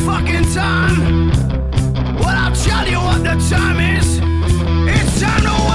fucking time. Well, I'll tell you what the time is. It's time to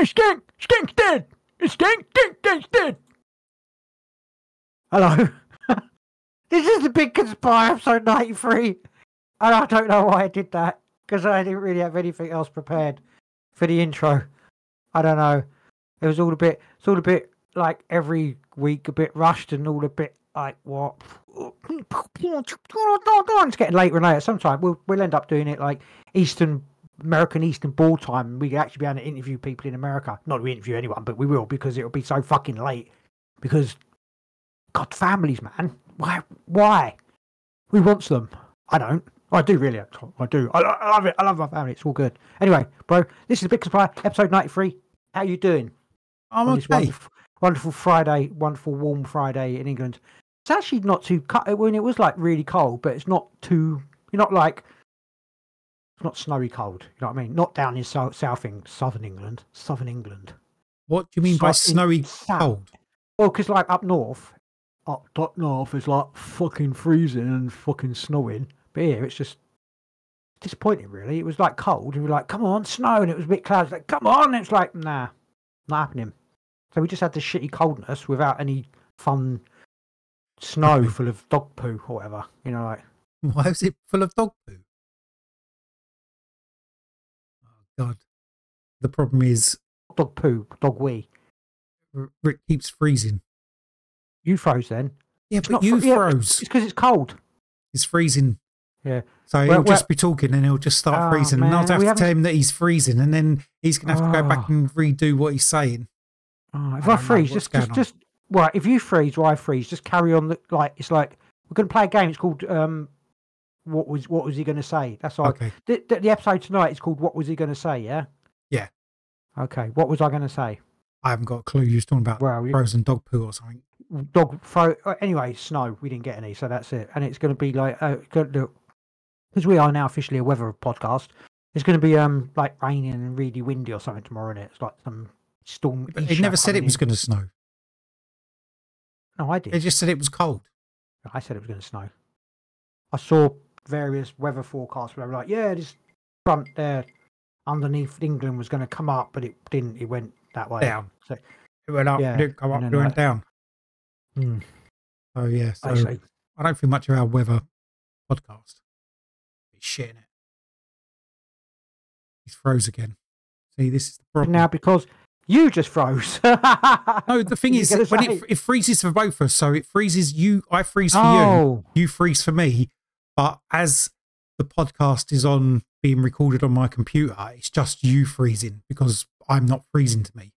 Skink's dead! It's Skink! Skink! Skink's dead! Hello. this is the Big Conspire episode 93. And I don't know why I did that. Because I didn't really have anything else prepared for the intro. I don't know. It was all a bit, it's all a bit like every week, a bit rushed and all a bit like what? It's getting later and later. Sometime we'll, we'll end up doing it like Eastern American Eastern Ball time. We could actually be able to interview people in America. Not we interview anyone, but we will because it'll be so fucking late. Because, God, families, man. Why? Why? Who wants them? I don't. I do really. I do. I, I love it. I love my family. It's all good. Anyway, bro, this is the Big Supply, episode 93. How you doing? I'm on this okay. wonderful, wonderful Friday, wonderful warm Friday in England. It's actually not too cut when it was like really cold, but it's not too. You're not like. It's not snowy cold. You know what I mean? Not down in south, south southern England, southern England. What do you mean by So- in snowy cold? Well, because like up north, up up north is like fucking freezing and fucking snowing. But here it's just disappointing. Really, it was like cold. We were like, "Come on, snow," and it was a bit cloudy. Like, "Come on!" It's like, nah, not happening. So we just had this shitty coldness without any fun snow full of dog poo or whatever. You know, like Why is it full of dog poo? God! The problem is dog poo, dog wee. Rick keeps freezing. You froze then. Yeah, but you fr- yeah, froze. It's because it's cold. It's freezing. Yeah. So Well- he'll just be talking and he'll just start Oh, freezing. And I'll have we to haven't- tell him that he's freezing and then he's going to have to go back Oh. and redo what he's saying. Oh, if I I, freeze, just just on. just right. If you freeze or I freeze, just carry on. The, like it's like we're going to play a game. It's called um, what was what was he going to say? That's all. Okay. The, the, the episode tonight is called What was he going to say? Yeah. Yeah. Okay. What was I going to say? I haven't got a clue. You was talking about Well, frozen dog poo or something. dog throw. uh, Anyway, snow. We didn't get any, so that's it. And it's going to be like because we are now officially a weather podcast. It's going to be um like raining and really windy or something tomorrow. And it's like some storm. It never said it was in. going to snow. No, I did. It just said it was cold. I said it was going to snow. I saw various weather forecasts where like, yeah, this front there underneath England was going to come up, but it didn't. It went that way. Down. So, It went up, Yeah, it didn't come up, it went like- down. Hmm, Oh, yeah. So I. I don't think much of our weather podcast. He's shitting it. He's froze again. See, this is the problem. Now, because you just froze. no, the thing is, when it, it freezes for both of us, so it freezes you, I freeze for you, oh, you freeze for me. But as the podcast is on being recorded on my computer, it's just you freezing because I'm not freezing to me.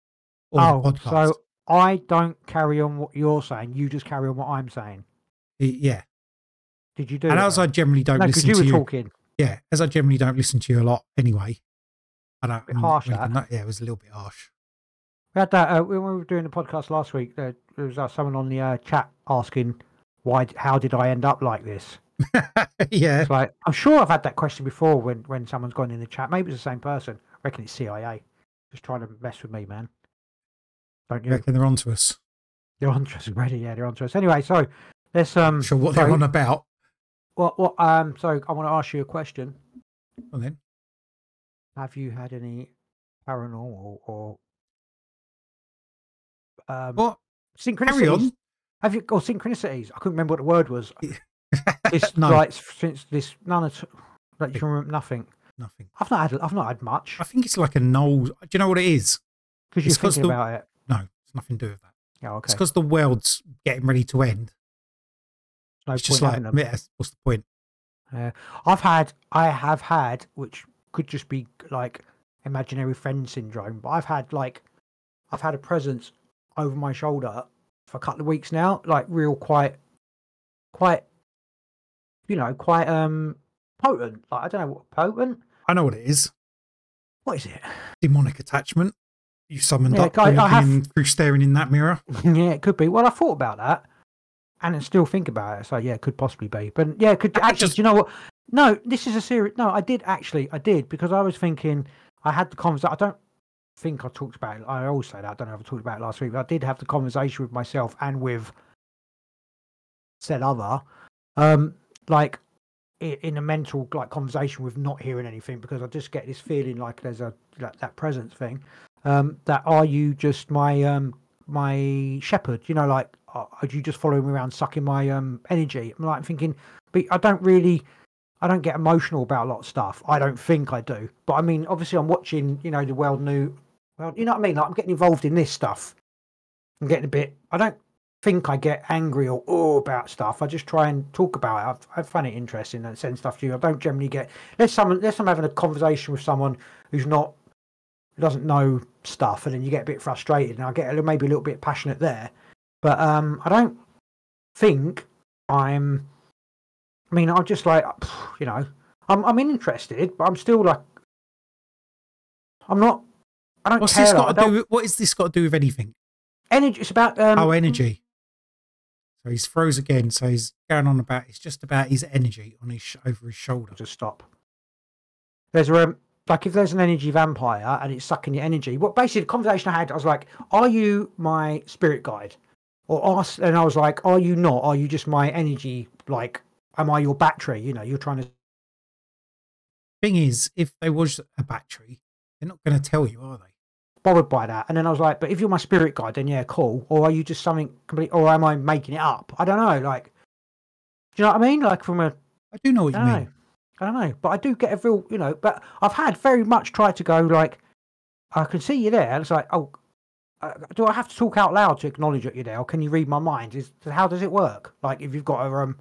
Oh, so I don't carry on what you're saying. You just carry on what I'm saying. Yeah. Did you do And it as I generally don't No, listen you to were you, talking. yeah, as I generally don't listen to you a lot anyway. I don't. I'm harsh, that. yeah, it was a little bit harsh. We had that uh, when we were doing the podcast last week. Uh, there was uh, someone on the uh, chat asking, "Why? How did I end up like this?" yeah. It's like I'm sure I've had that question before when when someone's gone in the chat. Maybe it's the same person. I reckon it's CIA, just trying to mess with me, man. Don't You you? reckon they're onto us? They're on to us already. Yeah, they're on to us. Anyway, so let's um. Sure what they're on about. What what um? So I want to ask you a question. Well then, Have you had any paranormal or um what? Synchronicities? Have you or synchronicities? I couldn't remember what the word was. This no, like since this none at like you can remember nothing. nothing. I've not had I've not had much I think it's like a null. Do you know what it is? because you're thinking the- about it. No, it's nothing to do with that. Oh, yeah, okay. It's because the world's getting ready to end. no it's just point like, them. yeah, what's the point? Yeah. I've had, I have had, which could just be like imaginary friend syndrome, but I've had like, I've had a presence over my shoulder for a couple of weeks now, like real quite, quite you know, quite um potent. Like I don't know what potent. I know what it is. What is it? Demonic attachment. You summoned Yeah, up I- I have- through staring in that mirror. yeah, it could be. Well, I thought about that, and I still think about it. So yeah, it could possibly be. But yeah, it could I actually. just- Do you know what? No, this is a serious. No, I did actually. I did because I was thinking. I had the conversation. I don't think I talked about it. I always say that. I don't know if I talked about it last week. But I did have the conversation with myself and with said other, um, like in a mental like conversation with not hearing anything because I just get this feeling like there's a that, that presence thing. Um, that are you just my um my shepherd? You know, like are are you just following me around, sucking my um energy? I'm like thinking, but I don't really. I don't get emotional about a lot of stuff. I don't think I do. But I mean, obviously, I'm watching, you know, the world new. Well, you know what I mean? Like, I'm getting involved in this stuff. I'm getting a bit. I don't think I get angry or oh about stuff. I just try and talk about it. I, I find it interesting and send stuff to you. I don't generally get. There's someone. There's someone having a conversation with someone who's not doesn't know stuff, and then you get a bit frustrated, and I get a, little- maybe a little bit passionate there. But um, I don't think I'm. I mean, I'm just like, you know, I'm I'm interested, but I'm still like, I'm not. I don't What's care. this got to do? With, what is this got to do with anything? energy. It's about um, oh, energy. So he's froze again. So he's going on about. It's just about his energy on his over his shoulder. Just stop. There's a um, like if there's an energy vampire and it's sucking your energy. What basically the conversation I had, I was like, "Are you my spirit guide?" Or ask, and I was like, "Are you not? Are you just my energy? Like, am I your battery? You know, you're trying to Thing is, if there was a battery, they're not going to tell you, are they? Bothered by that." And then I was like, "But if you're my spirit guide, then yeah, cool. Or are you just something complete? Or am I making it up? I don't know. Like, do you know what I mean? Like from a I do know what you mean. know. I don't know, but I do get a real, you know. But I've had very much tried to go like, I can see you there. And it's like, oh, uh, do I have to talk out loud to acknowledge that you're there, or can you read my mind? Is how does it work? Like, if you've got a um,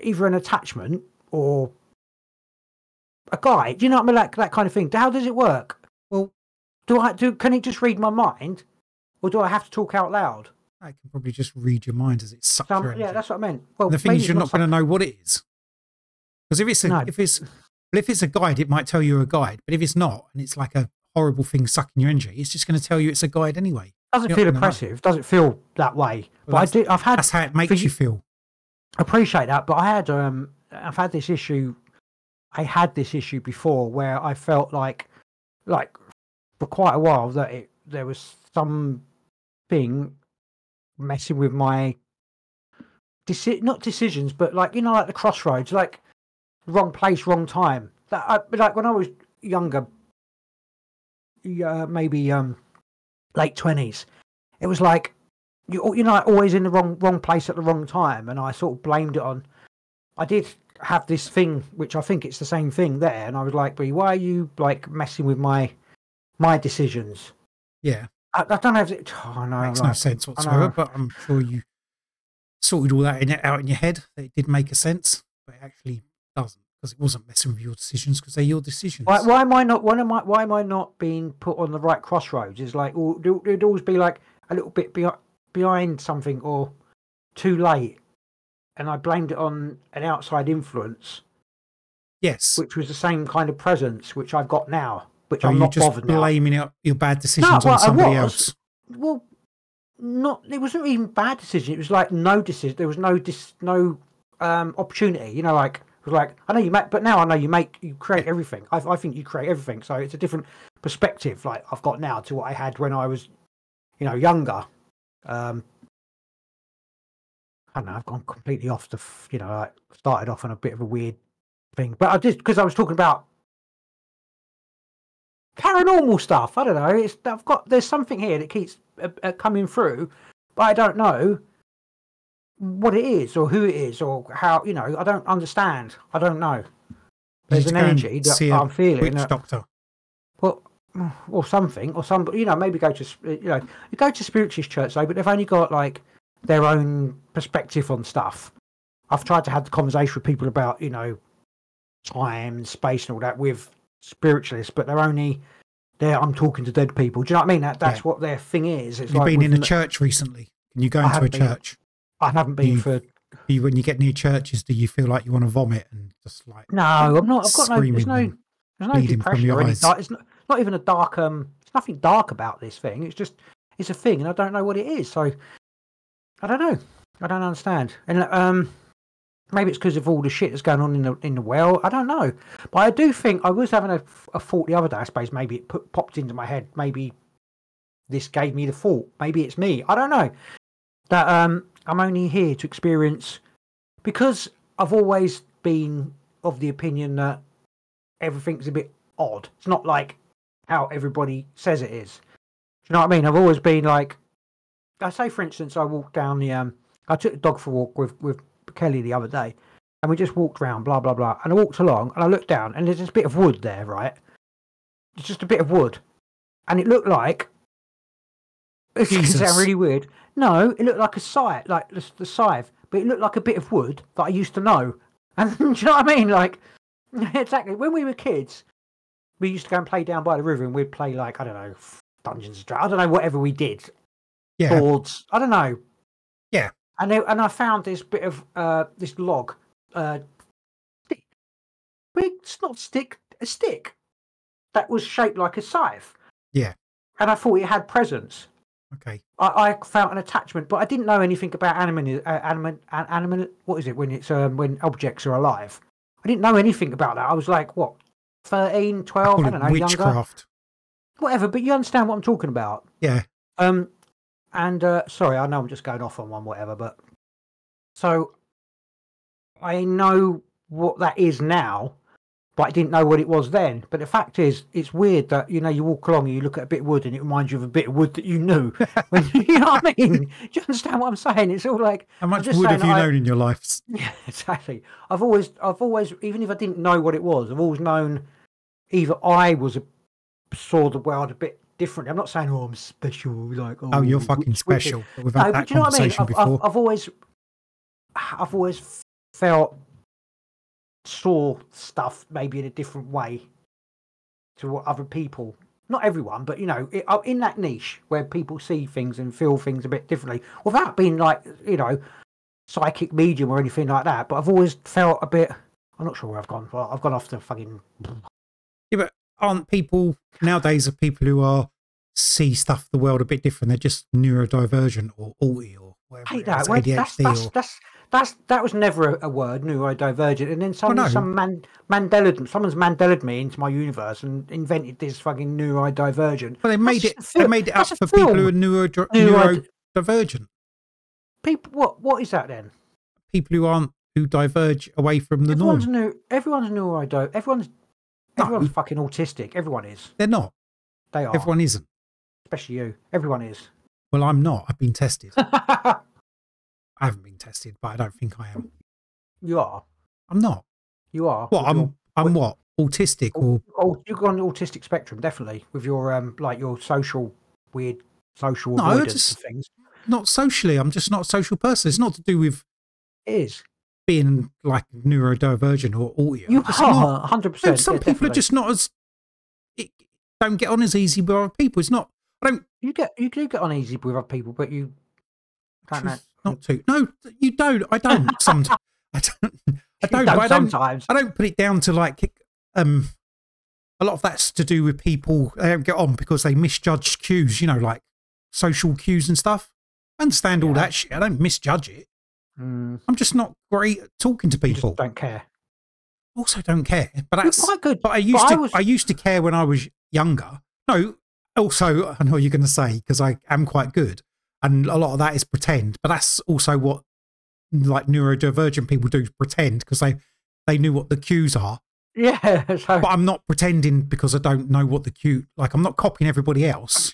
either an attachment or a guide, do you know what I mean? Like that kind of thing. How does it work? Do I do? Can it just read my mind, or do I have to talk out loud? I can probably just read your mind as it sucks energy. yeah, that's what I meant. Well, And the thing is, you're not going to know what it is. Because if it's a, No. if it's well, if it's a guide, it might tell you a guide. But if it's not, and it's like a horrible thing sucking your energy, it's just going to tell you it's a guide anyway. doesn't feel oppressive. Doesn't feel that way. Well, but I do. I've had That's how it makes you you- feel. appreciate that, but I had um I've had this issue I had this issue before where I felt like like for quite a while that it there was some thing messing with my deci- not decisions but like you know like the crossroads like wrong place wrong time. That I, like when I was younger yeah maybe um late 20s it was like you you know like always in the wrong wrong place at the wrong time and i sort of blamed it on i did have this thing which i think it's the same thing there and i was like "Brie, why are you like messing with my my decisions Yeah, i, I don't oh, know if it oh, no, makes like, no sense whatsoever. But I'm sure you sorted all that in, out in your head. That it did make a sense, but it actually doesn't because it wasn't messing with your decisions because they're your decisions. why, why am i not why am i why am i not being put on the right crossroads is like oh, do- it'd always be like a little bit be- behind something or too late and i blamed it on an outside influence yes, which was the same kind of presence which I've got now, which so I'm not just bothered blaming it, your bad decisions well, on I somebody was. else. Well, not it wasn't even bad decision. It was like no decision. There was no dis, no um, opportunity. You know, like it was like I know you make, but now I know you make you create everything. I, I think you create everything. So it's a different perspective. Like I've got now to what I had when I was, you know, younger. Um, I don't know. I've gone completely off the. You know, like started off on a bit of a weird thing, but I just because I was talking about paranormal stuff. I don't know. It's I've got there's something here that keeps uh, uh, coming through, but I don't know what it is or who it is or how. You know, I don't understand. I don't know. There's an to go and energy that see a I'm feeling. Witch that- doctor. well, or something, or some, you know, maybe go to, you know, you go to spiritualist church though, but they've only got like their own perspective on stuff. I've tried to have the conversation with people about, you know, time and space and all that with spiritualists, but they're only there. I'm talking to dead people. Do you know what I mean? That that's Yeah. what their thing is. It's You've like been in a church recently. Can you go I into a been. church? I haven't been you- for You, when you get near churches, do you feel like you want to vomit and just like No, I'm not. I've got no. There's no. There's no depression or any eyes. It's not, not even a dark. Um, it's nothing dark about this thing. It's just it's a thing, and I don't know what it is. So I don't know. I don't understand. And um, maybe it's because of all the shit that's going on in the in the well. I don't know. But I do think I was having a, a thought the other day. I suppose maybe it put, popped into my head. Maybe this gave me the thought. Maybe it's me. I don't know. That um, I'm only here to experience because I've always been of the opinion that everything's a bit odd. It's not like how everybody says it is. Do you know what I mean? I've always been like, I say, for instance, I walked down the, um, I took the dog for a walk with with Kelly the other day, and we just walked around, blah blah blah, and I walked along, and I looked down, and there's this bit of wood there, right? It's just a bit of wood, and it looked like. It's going to sound really weird. No, it looked like a scythe, like the, the scythe, but it looked like a bit of wood that I used to know. And do you know what I mean? Like, exactly. When we were kids, we used to go and play down by the river, and we'd play like I don't know, Dungeons and Dragons. I don't know whatever we did, yeah, boards. I don't know. Yeah. And they, and I found this bit of uh this log, uh, stick. Big, it's not stick, a stick that was shaped like a scythe. Yeah. And I thought it had presence. okay, I, I found an attachment, but I didn't know anything about animal, uh, animal, an- animal. What is it when it's um when objects are alive? I didn't know anything about that. I was like, what, 13, 12, Call I don't know, younger, witchcraft. whatever. But you understand what I'm talking about. Yeah, Um, and uh, sorry, I know I'm just going off on one, whatever, but so I know what that is now, but I didn't know what it was then. But the fact is, it's weird that you know you walk along and you look at a bit of wood and it reminds you of a bit of wood that you knew. when, you know what I mean? Do you understand what I'm saying? It's all like how much wood have you I- known in your life? yeah, exactly. I've always, I've always, even if I didn't know what it was, I've always known either I was a saw the world a bit differently. I'm not saying, oh, I'm special, like oh, Oh, you're fucking special. We've No, had but that do you know what I mean? conversation I've, I've. I've always, I've always felt saw stuff maybe in a different way to what other people. Not everyone, but you know, in that niche where people see things and feel things a bit differently, without being like you know, psychic medium or anything like that. But I've always felt a bit. I'm not sure where I've gone. Well, I've gone off the fucking. Aren't people nowadays are people who are see stuff the world a bit different? They're just neurodivergent or alty or whatever. hate that. is, Well, ADHD that's, that's, or that's, that's, that was never a, a word, neurodivergent. And then oh, suddenly no. some man, Mandela, someone's Mandelaed me into my universe and invented this fucking neurodivergent. well, they made That's it. They made it up for people who are film. neuro, Neurod- neurodivergent. People, what, what is that then? People who aren't who diverge away from the everyone's norm. new. Everyone's neurodivergent. Everyone's. Everyone's fucking autistic. Everyone is. They're not. They are. Everyone isn't. especially you. Everyone is. Well, I'm not. I've been tested. I haven't been tested, but I don't think I am. you are. I'm not. You are. What? I'm. your- I'm what? Autistic or Oh, you're on the autistic spectrum, definitely, with your um, like your social weird social No, avoidance just- things. not socially. I'm just not a social person. It's not to do with It is. Being like neurodivergent or audio. You just are hundred percent. some people are just not as it, don't get on as easy with other people. It's not. I don't. you get you do get on easy with other people, but you can't. not to. No, you don't. I don't. Sometimes I don't. I you don't. I don't. sometimes. I don't put it down to like um. A lot of that's to do with people they don't get on because they misjudge cues. You know, like social cues and stuff. I understand all that shit. I don't misjudge it. Mm, I'm just not great at talking to people. don't care. Also, don't care. But You're quite good. But I used But I to. was- I used to care when I was younger. No. Also, I know what you're going to say because I am quite good, and a lot of that is pretend. But that's also what like neurodivergent people do pretend because they they knew what the cues are. Yeah. So But I'm not pretending because I don't know what the cue. Like I'm not copying everybody else.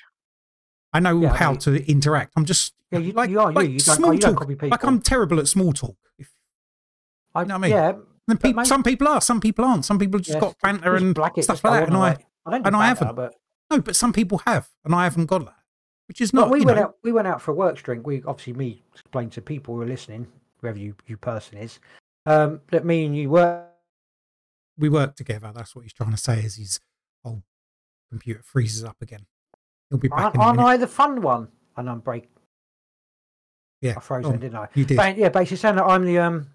I know Yeah, how to interact. I'm just yeah, you, like you are like you. Small talk. Like I'm terrible at small talk. If, I, you know what I mean? Yeah. then peop mate- some people are, some people aren't. Some people just yeah, got banter and stuff like that. And I, I and I haven't. But No, but some people have, and I haven't got that. Which is not. we went know, out. We went out for a work drink. We obviously me explained to people who are listening, whoever you you person is, um, that me and you were. we work together. That's what he's trying to say. Is his whole computer freezes up again. He'll be back Aren't. I the fun one? And I'm break. Yeah. I froze Oh, didn't I? You did. Ba- yeah, basically saying that I'm the um,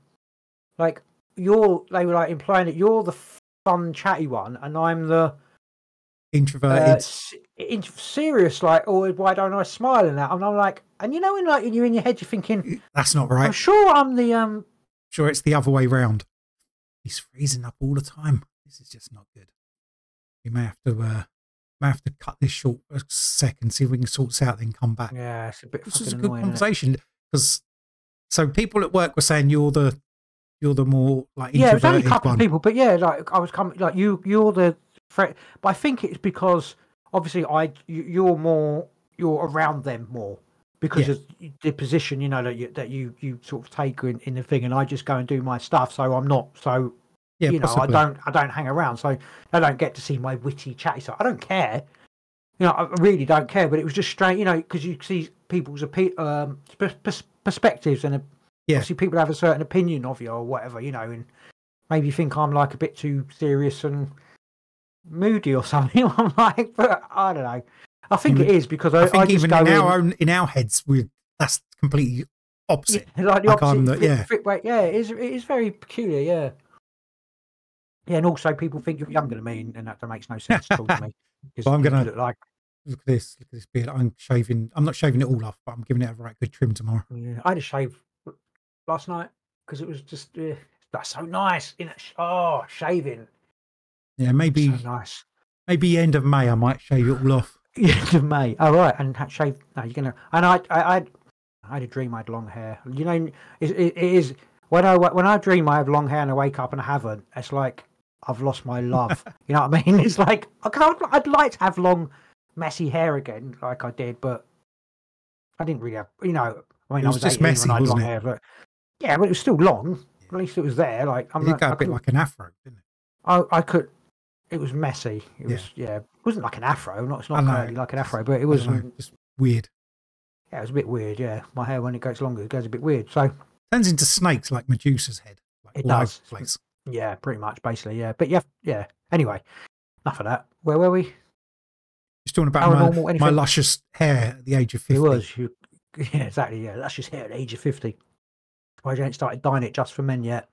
like you're. They were like implying that you're the fun, chatty one, and I'm the Introverted. uh, in, serious. Like, oh, why don't I smile and that? And I'm like, and you know, when like you're in your head, you're thinking, That's not right. I'm sure I'm the um. Sure, it's the other way round. He's freezing up all the time. This is just not good. We may have to uh may have to cut this short a second, see if we can sort this out, then come back. Yeah, it's a bit this is a good annoying. conversation because so people at work were saying you're the you're the more like Yeah, it's only a couple one. of people, but yeah, like I was coming, like you, you're the threat. But I think it's because obviously I, you, you're more, you're around them more because Yeah. of the position, you know, that you that you you sort of take in, in the thing, and I just go and do my stuff, so I'm not so Yeah, you know, possibly. I don't I don't hang around, so I don't get to see my witty chatty side. I don't care, you know, I really don't care. But it was just strange, you know, because you see people's um, perspectives and uh, Yeah. obviously people have a certain opinion of you or whatever, you know, and maybe think I'm like a bit too serious and moody or something. I'm like, but I don't know. I think You it is because I, I think I even in in, our own in our heads, we that's completely opposite. Yeah, like the Like opposite. the- yeah. yeah, it is. It is very peculiar. Yeah. Yeah, and also people think you're younger than me, and that, that makes no sense at all to me. 'cause Well, I'm gonna- look like. Look at this. Look at this beard. I'm shaving. I'm not shaving it all off, but I'm giving it a right good trim tomorrow. Yeah, I had a shave last night because it was just uh, that's so nice. In it, oh, shaving, Yeah, maybe so nice. maybe end of May I might shave it all off. end of May. Oh right, and ha- shave. No, you're gonna. And I, I, I, I had a dream I had long hair. You know, it, it, it is when I when I dream I have long hair and I wake up and I haven't. It's like I've lost my love. you know what I mean? It's like I can't, I'd like to have long, messy hair again, like I did, but I didn't really have. You know, I mean, It I was was just 18 when messy, long wasn't it? hair, but yeah, but it was still long. At least it was there. Like I'm It did not, go I a bit like an afro, didn't it? I, I could. It was messy. It Yeah. was yeah. It wasn't like an afro. Not it's not curly like an afro, but it was. know, just weird. Yeah, it was a bit weird. Yeah, my hair when it goes longer, it goes a bit weird. So Turns into snakes like Medusa's head. Like It does. place. Yeah, pretty much, basically. Yeah, but yeah, yeah. Anyway, enough of that. Where were we? Just talking about my, Paranormal, my luscious hair at the age of It fifty. was you. Yeah, exactly. Yeah, just here at the age of fifty. Why you ain't started dyeing it just for men yet?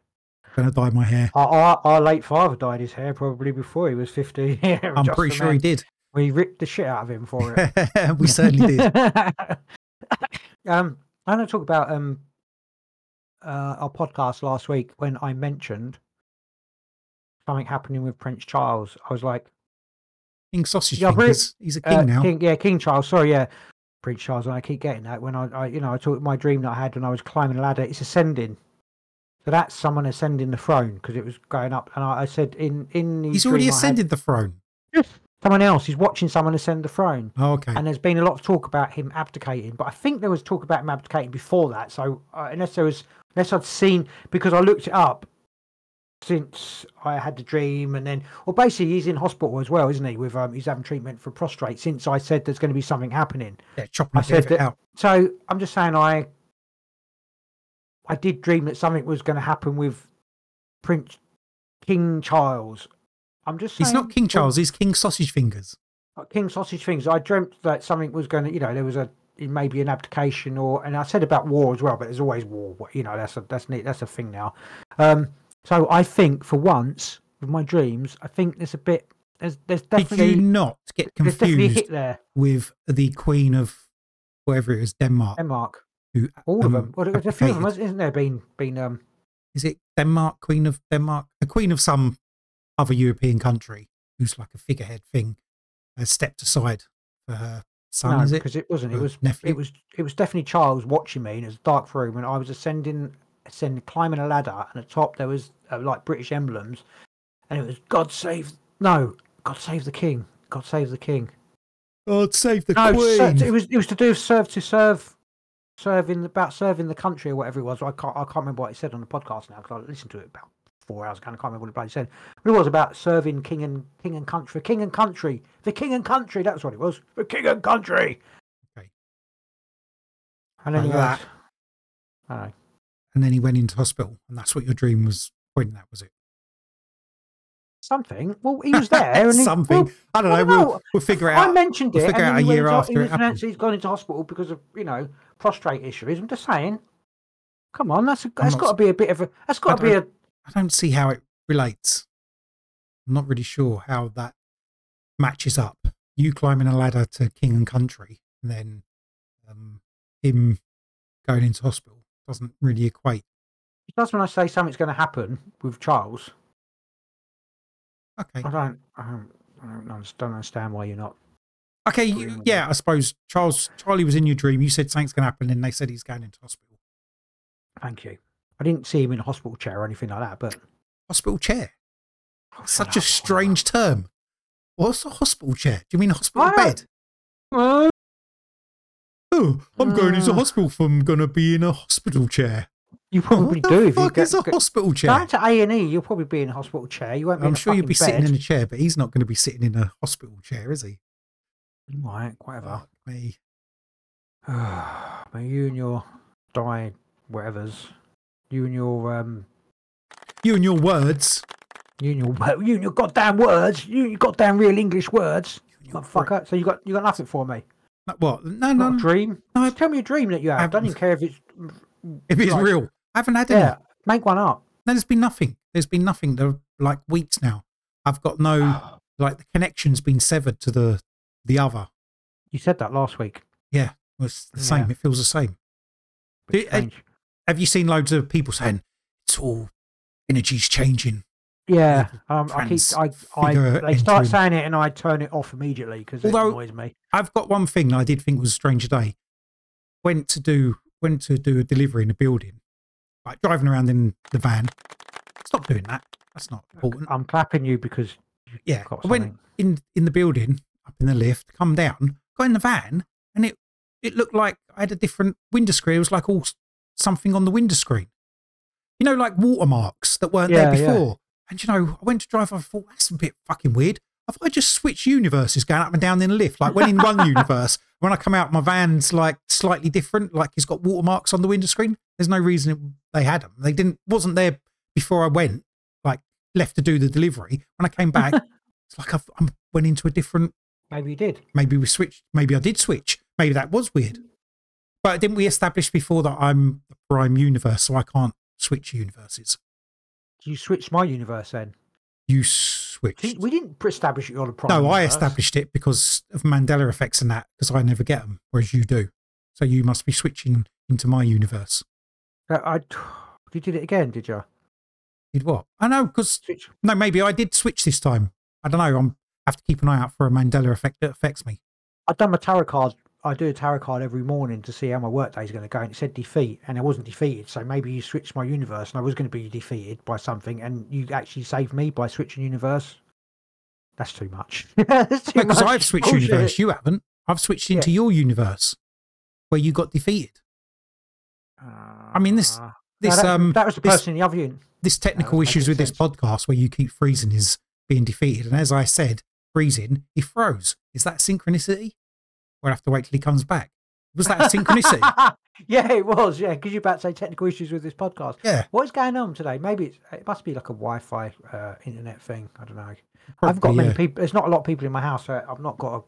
Gonna dye my hair. Our, our, our late father dyed his hair probably before he was fifty. I'm pretty sure he did. We ripped the shit out of him for it. we certainly did. um, I'm going to talk about um, uh, our podcast last week when I mentioned something happening with Prince Charles. I was like, King Sausage Yeah, Fingers. He's a king uh, now. King, yeah, King Charles. Sorry, yeah, Prince Charles. And I keep getting that when I, I, you know, I talk my dream that I had when I was climbing a ladder. It's ascending. So that's someone ascending the throne because it was going up. And I, I said in in the He's already I had- ascended the throne. someone else. is watching someone ascend the throne. Oh, okay. And there's been a lot of talk about him abdicating, but I think there was talk about him abdicating before that. So uh, unless there was, unless I'd seen, because I looked it up since I had the dream, and then, well, basically he's in hospital as well, isn't he? With um, he's having treatment for prostrate. Since I said there's going to be something happening, yeah, chopping I a bit of said it that- out. so I'm just saying I, I did dream that something was going to happen with Prince King Charles. I'm just saying, He's not King well, Charles. He's King Sausage Fingers. uh, King Sausage Fingers. I dreamt that something was going to, you know, there was a maybe an abdication or, and I said about war as well, but there's always war. You know, that's a that's neat. That's a thing now. Um, so I think for once with my dreams, I think there's a bit. There's there's Did definitely you not get there's definitely a confused there. with the Queen of whatever it is, Denmark? Denmark, who, all of um, them. Well, there's a few of them, isn't there? Been been um. Is it Denmark? Queen of Denmark? The Queen of some other European country who's like a figurehead thing has stepped aside for her son, no, is it? because it wasn't. It was nephew? it was it was definitely Charles watching me in his dark room, and I was ascending, ascending, climbing a ladder, and at the top there was uh, like British emblems, and it was God save no, God save the King, God save the King. God save the no, Queen. it was it was to do with serve to serve, serving about serving the country or whatever it was. I can't I can't remember what it said on the podcast now because I listened to it about four hours ago. and I can't remember what it bloody said. But it was about serving king and king and country, king and country, the king and country. That's what it was, the king and country. Okay. And then Like that. I don't know. And then he went into hospital, and that's what your dream was pointing at, was it? Something. Well, he was there. and he- Something. well, I don't know. well, We'll, we'll figure it I out. mentioned we'll it. figure and out a year after he it was announced happened. He's gone into hospital because of you know prostrate issues. I'm just saying. Come on, that's a, that's got to be a bit of a. That's got to be a. I don't see how it relates. I'm not really sure how that matches up. You climbing a ladder to king and country, and then um, him going into hospital doesn't really equate. That's when I say something's going to happen with Charles. Okay. I don't. I don't, I don't, understand, understand why you're not. Okay. You, yeah, I suppose Charles Charlie was in your dream. You said something's going to happen, and they said he's going into hospital. Thank you. I didn't see him in a hospital chair or anything like that, but Hospital chair. Oh, Such a strange term. What's a hospital chair? Do you mean a hospital I bed? Oh, Oh, I'm going into Uh. hospital. If I'm going to be in a hospital chair. you probably what the do if you fuck get, is a hospital chair? Going to A and E, you'll probably be in a hospital chair. You won't be. I'm sure you'll be sitting in a chair, but he's not going to be sitting in a hospital chair, is he? You might, whatever. Fuck me. but you and your die whatever's. You and your um. You and your words. You and your you and your goddamn words. You and your goddamn real English words. You Motherfucker. So you got you got nothing for me. What? No, Not no. a dream. no, Just tell me a dream that you have. I don't even care if it's. If it's Right. real, I haven't had any. Yeah, make one up. No, there's been nothing. There's been nothing. There like weeks now. I've got no like the connection's been severed to the the other. You said that last week. Yeah, it's the same. Yeah. It feels the same. Do- uh. Have you seen loads of people saying it's all energy's changing? Yeah, um, I keep I, I they start saying it and I turn it off immediately because it annoys me. I've got one thing that I did think was a strange today. Went to do went to do a delivery in a building, like driving around in the van. Stop doing that. That's not important. I'm clapping you because you Yeah, I went in in the building, up in the lift, come down, got in the van, and it it looked like I had a different window screen. It was like all something on the window screen. You know, like watermarks that weren't there before. yeah. And you know, I went to drive. I thought that's a bit fucking weird. Have I just switched universes going up and down in the lift? Like when in one universe, when I come out, my van's like slightly different. Like it's got watermarks on the window screen. There's no reason it, they had them. They didn't. Wasn't there before I went. Like left to do the delivery. When I came back, it's like I've, I went into a different. Maybe you did. Maybe we switched. Maybe I did switch. Maybe that was weird. But didn't we establish before that I'm the prime universe, so I can't switch universes? You switched my universe then. You switched. See, we didn't establish you're the prime. No, I established it because of Mandela effects and that, because I never get them, whereas you do. So you must be switching into my universe. Uh, I, you did it again, did you? Did what? I know, because no, maybe I did switch this time. I don't know. I'm have to keep an eye out for a Mandela effect that affects me. I've done my tarot card. I do a tarot card every morning to see how my work day is going to go, and it said defeat, and I wasn't defeated. So maybe you switched my universe, and I was going to be defeated by something, and you actually saved me by switching universe. That's too much. Because I've switched bullshit. universe, you haven't. I've switched into your universe where you got defeated. I mean, this- Uh, no, This that, um that was the this- person in the other unit. this technical issues with this podcast where you keep freezing is being defeated. And as I said, freezing, he froze. Is that synchronicity? We'll have to wait till he comes back. Was that a synchronicity? yeah, it was. Yeah, because you're about to say technical issues with this podcast. yeah. What's going on today? Maybe it's, it must be like a Wi-Fi uh, internet thing. I don't know. I've got many uh, people. There's not a lot of people in my house. So I've not got a.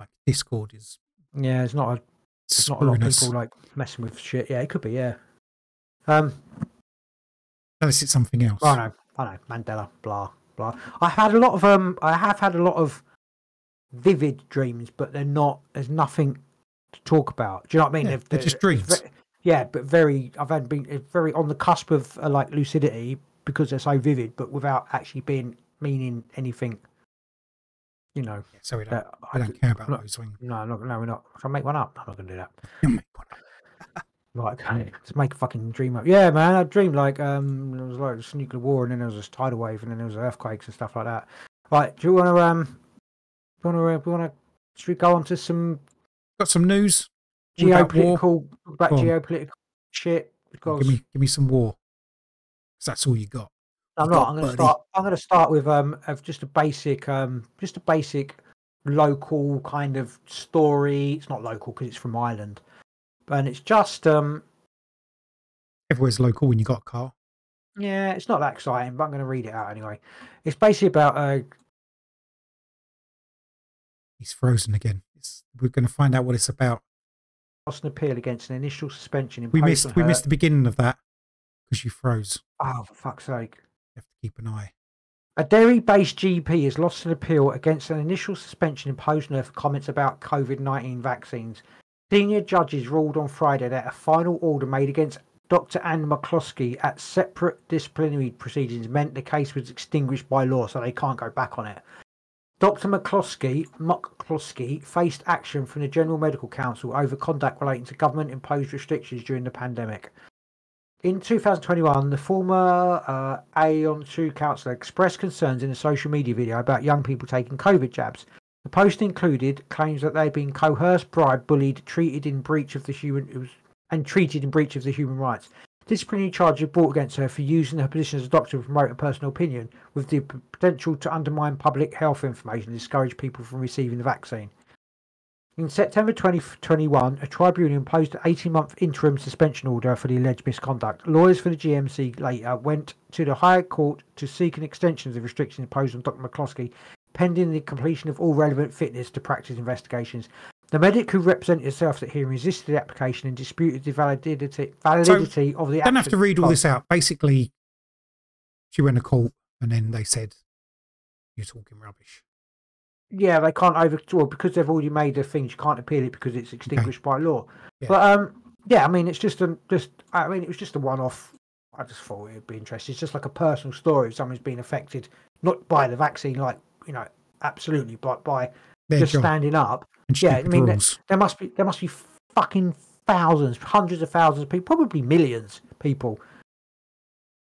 Like Discord is Yeah, it's not a. There's not a lot of people like messing with shit. Yeah, it could be. Yeah. Um. Unless it's something else. I know. I know. Mandela. Blah blah. I've had a lot of um. I have had a lot of vivid dreams, but they're not. There's nothing to talk about. Do you know what I mean? Yeah, they're just dreams. ve- yeah, but very. I've had been very on the cusp of uh, like lucidity because they're so vivid, but without actually being meaning anything. You know. Yeah, so we don't, I don't care about look, those things. No, no, no, we're not. Shall I make one up? I'm not going to do that. You'll make one up. Right, okay. Let's make a fucking dream up. Yeah, man, I dreamed like um there was like this nuclear war and then there was this tidal wave and then there was earthquakes and stuff like that. Right, do you want to um, do you want to, uh, want to, should we go on to some Got some news? About geopolitical, about on. geopolitical shit? Because Give me, give me some war. 'Cause that's all you got. I'm you not. got, I'm going to start. I'm going to start with um, of just a basic um, just a basic local kind of story. It's not local because it's from Ireland, and it's just um, Everywhere's local when you got a car. Yeah, it's not that exciting, but I'm going to read it out anyway. It's basically about uh, He's frozen again. It's, we're going to find out what it's about. lost an appeal against an initial suspension We missed we missed the beginning of that because you froze. Oh, for fuck's sake. You have to keep an eye. A Derry based GP has lost an appeal against an initial suspension imposed on her for comments about COVID 19 vaccines. Senior judges ruled on Friday that a final order made against Dr. Anne McCloskey at separate disciplinary proceedings meant the case was extinguished by law, so they can't go back on it. Dr. McCloskey, McCloskey faced action from the General Medical Council over conduct relating to government imposed restrictions during the pandemic. In 2021, the former uh, Aontú councillor expressed concerns in a social media video about young people taking COVID jabs. The post included claims that they had been coerced, bribed, bullied, treated in breach of the human and treated in breach of the human rights. Disciplinary charges brought against her for using her position as a doctor to promote a personal opinion, with the potential to undermine public health information and discourage people from receiving the vaccine. In September 2021, a tribunal imposed an 18 month interim suspension order for the alleged misconduct. Lawyers for the GMC later went to the Higher Court to seek an extension of the restrictions imposed on Dr. McCloskey, pending the completion of all relevant fitness to practice investigations. The medic who represented herself at hearing resisted the application and disputed the validity, validity of the application. Don't have to read all this out. Basically, she went to court and then they said, You're talking rubbish. Yeah, they can't over well, because they've already made their things. You can't appeal it because it's extinguished by law. Yeah. But um, yeah, I mean, it's just a just. I mean, it was just a one-off. I just thought it'd be interesting. It's just like a personal story of someone's been affected, not by the vaccine, like you know, absolutely, but by Just job standing up. and yeah, I mean, rules. There must be there must be fucking thousands, hundreds of thousands of people, probably millions of people.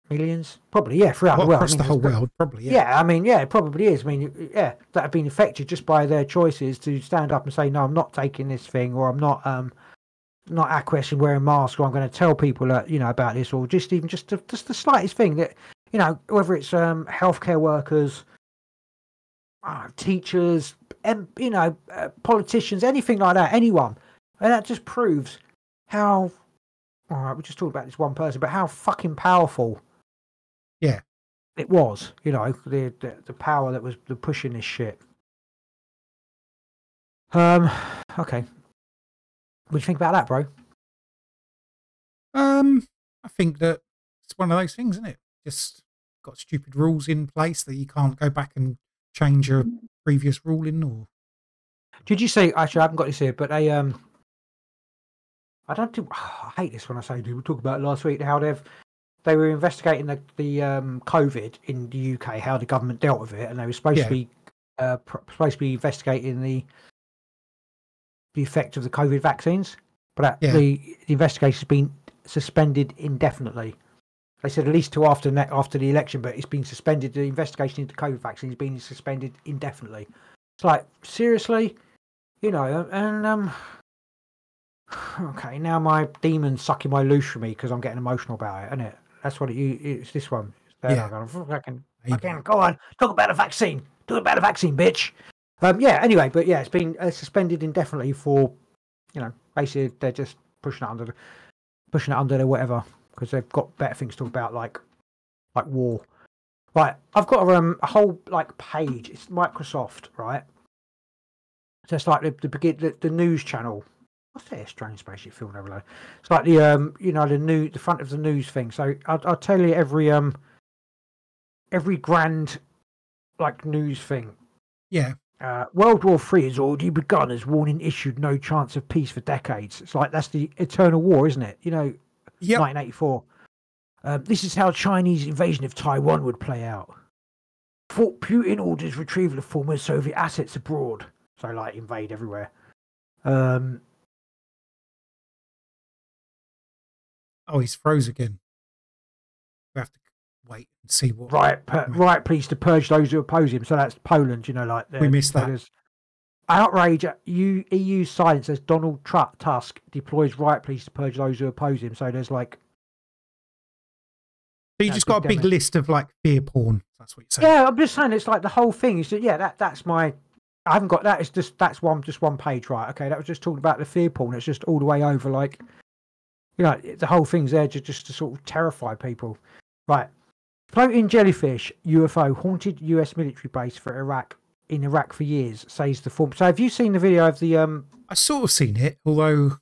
Millions, probably yeah, throughout Well, the world. I across mean, the whole world, probably. Yeah. yeah. I mean, yeah, it probably is. I mean, yeah, that have been affected just by their choices to stand up and say, "No, I'm not taking this thing," or "I'm not, um, not acquiescing wearing masks," or "I'm going to tell people that you know about this," or just even just the, just the slightest thing that you know, whether it's um healthcare workers, uh, teachers, em, you know, uh, politicians, anything like that, anyone, and that just proves how. All right, we just talked about this one person, but how fucking powerful Yeah. it was, you know, the, the the power that was the pushing this shit. Um, okay. What do you think about that, bro? Um, I think that it's one of those things, isn't it? Just got stupid rules in place that you can't go back and change your previous ruling or Did you say Actually, I haven't got this here, but they um, I don't do. I hate this when I say do. We talk about it last week how they've they were investigating the the um COVID in the UK, how the government dealt with it, and they were supposed Yeah. to be uh supposed to be investigating the the effect of the COVID vaccines, but that, Yeah. the, the investigation's been suspended indefinitely. They said at least till after ne- after the election, but it's been suspended. The investigation into COVID vaccines has been suspended indefinitely. It's like seriously, you know, and um, okay, now my demon's sucking my loose from me because I'm getting emotional about it, isn't it? That's what it, it's this one. It's there, Yeah. I'm going, fucking, go on, talk about a vaccine, talk about a vaccine, bitch. Um, yeah. Anyway, but yeah, it's been uh, suspended indefinitely for, you know, basically they're just pushing it under, the, pushing it under their whatever because they've got better things to talk about, like, like war. Right, I've got a, um, a whole like page. It's Microsoft, right? So it's like the the, begin- the, the news channel. What's that? Strange spaceship film overload. It's like the um, you know, the new the front of the news thing. So I'll, I'll tell you every um, every grand like news thing. yeah. Uh, World War Three has already begun as warning issued no chance of peace for decades. It's like that's the eternal war, isn't it? You know, Yep. 1984. Um, this is how Chinese invasion of Taiwan would play out. Fort Putin orders retrieval of former Soviet assets abroad. So, like, invade everywhere. Um, Oh, he's froze again. We have to wait and see what. right, per, Right. please to purge those who oppose him. So that's Poland, you know, like We missed that. Outrage at EU, EU silence as Donald Trump Tusk deploys riot police to purge those who oppose him. So there's like So you just got a big demo. list of like fear porn. That's what you're saying. Yeah, I'm just saying it's like the whole thing is that yeah, that that's my I haven't got that. It's just that's one just one page, right? Okay, that was just talking about the fear porn. It's just all the way over, like you know, the whole thing's there just just to sort of terrify people. Right. Floating jellyfish UFO haunted US military base for Iraq in Iraq for years, says the form. So have you seen the video of the um I sort of seen it, although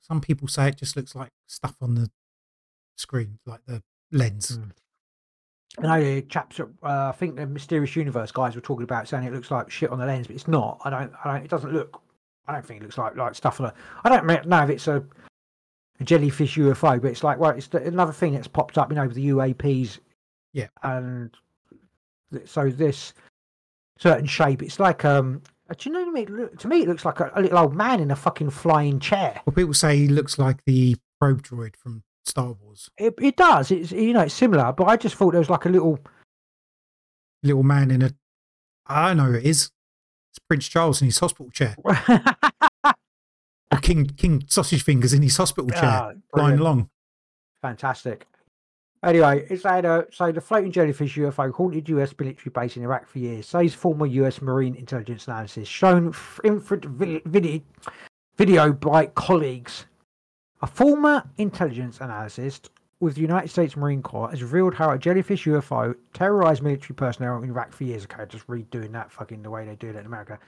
some people say it just looks like stuff on the screen, like the lens. Mm. I know the chaps, uh, I think the Mysterious Universe guys were talking about saying it looks like shit on the lens, but it's not. I don't, I don't, it doesn't look, I don't think it looks like, like stuff on a, I don't know if it's a, a jellyfish UFO, but it's like, well, it's the, another thing that's popped up, you know, with the UAPs. Yeah. And so this certain shape, it's like, um, uh, do you know what I mean? Look- To me, it looks like a, a little old man in a fucking flying chair. Well, people say he looks like the probe droid from Star Wars. It, it does. It's, you know, it's similar, but I just thought there was like a little, Little man in a. I know who it is. It's Prince Charles in his hospital chair. Or King King Sausage Fingers in his hospital chair, Ah, flying brilliant. along. Fantastic. Anyway, it's had a uh, so the floating jellyfish UFO haunted US military base in Iraq for years, says former US Marine intelligence analysis, shown infrared video, video by colleagues. A former intelligence analyst with the United States Marine Corps has revealed how a jellyfish UFO terrorized military personnel in Iraq for years. Okay, just redoing that fucking the way they do it in America.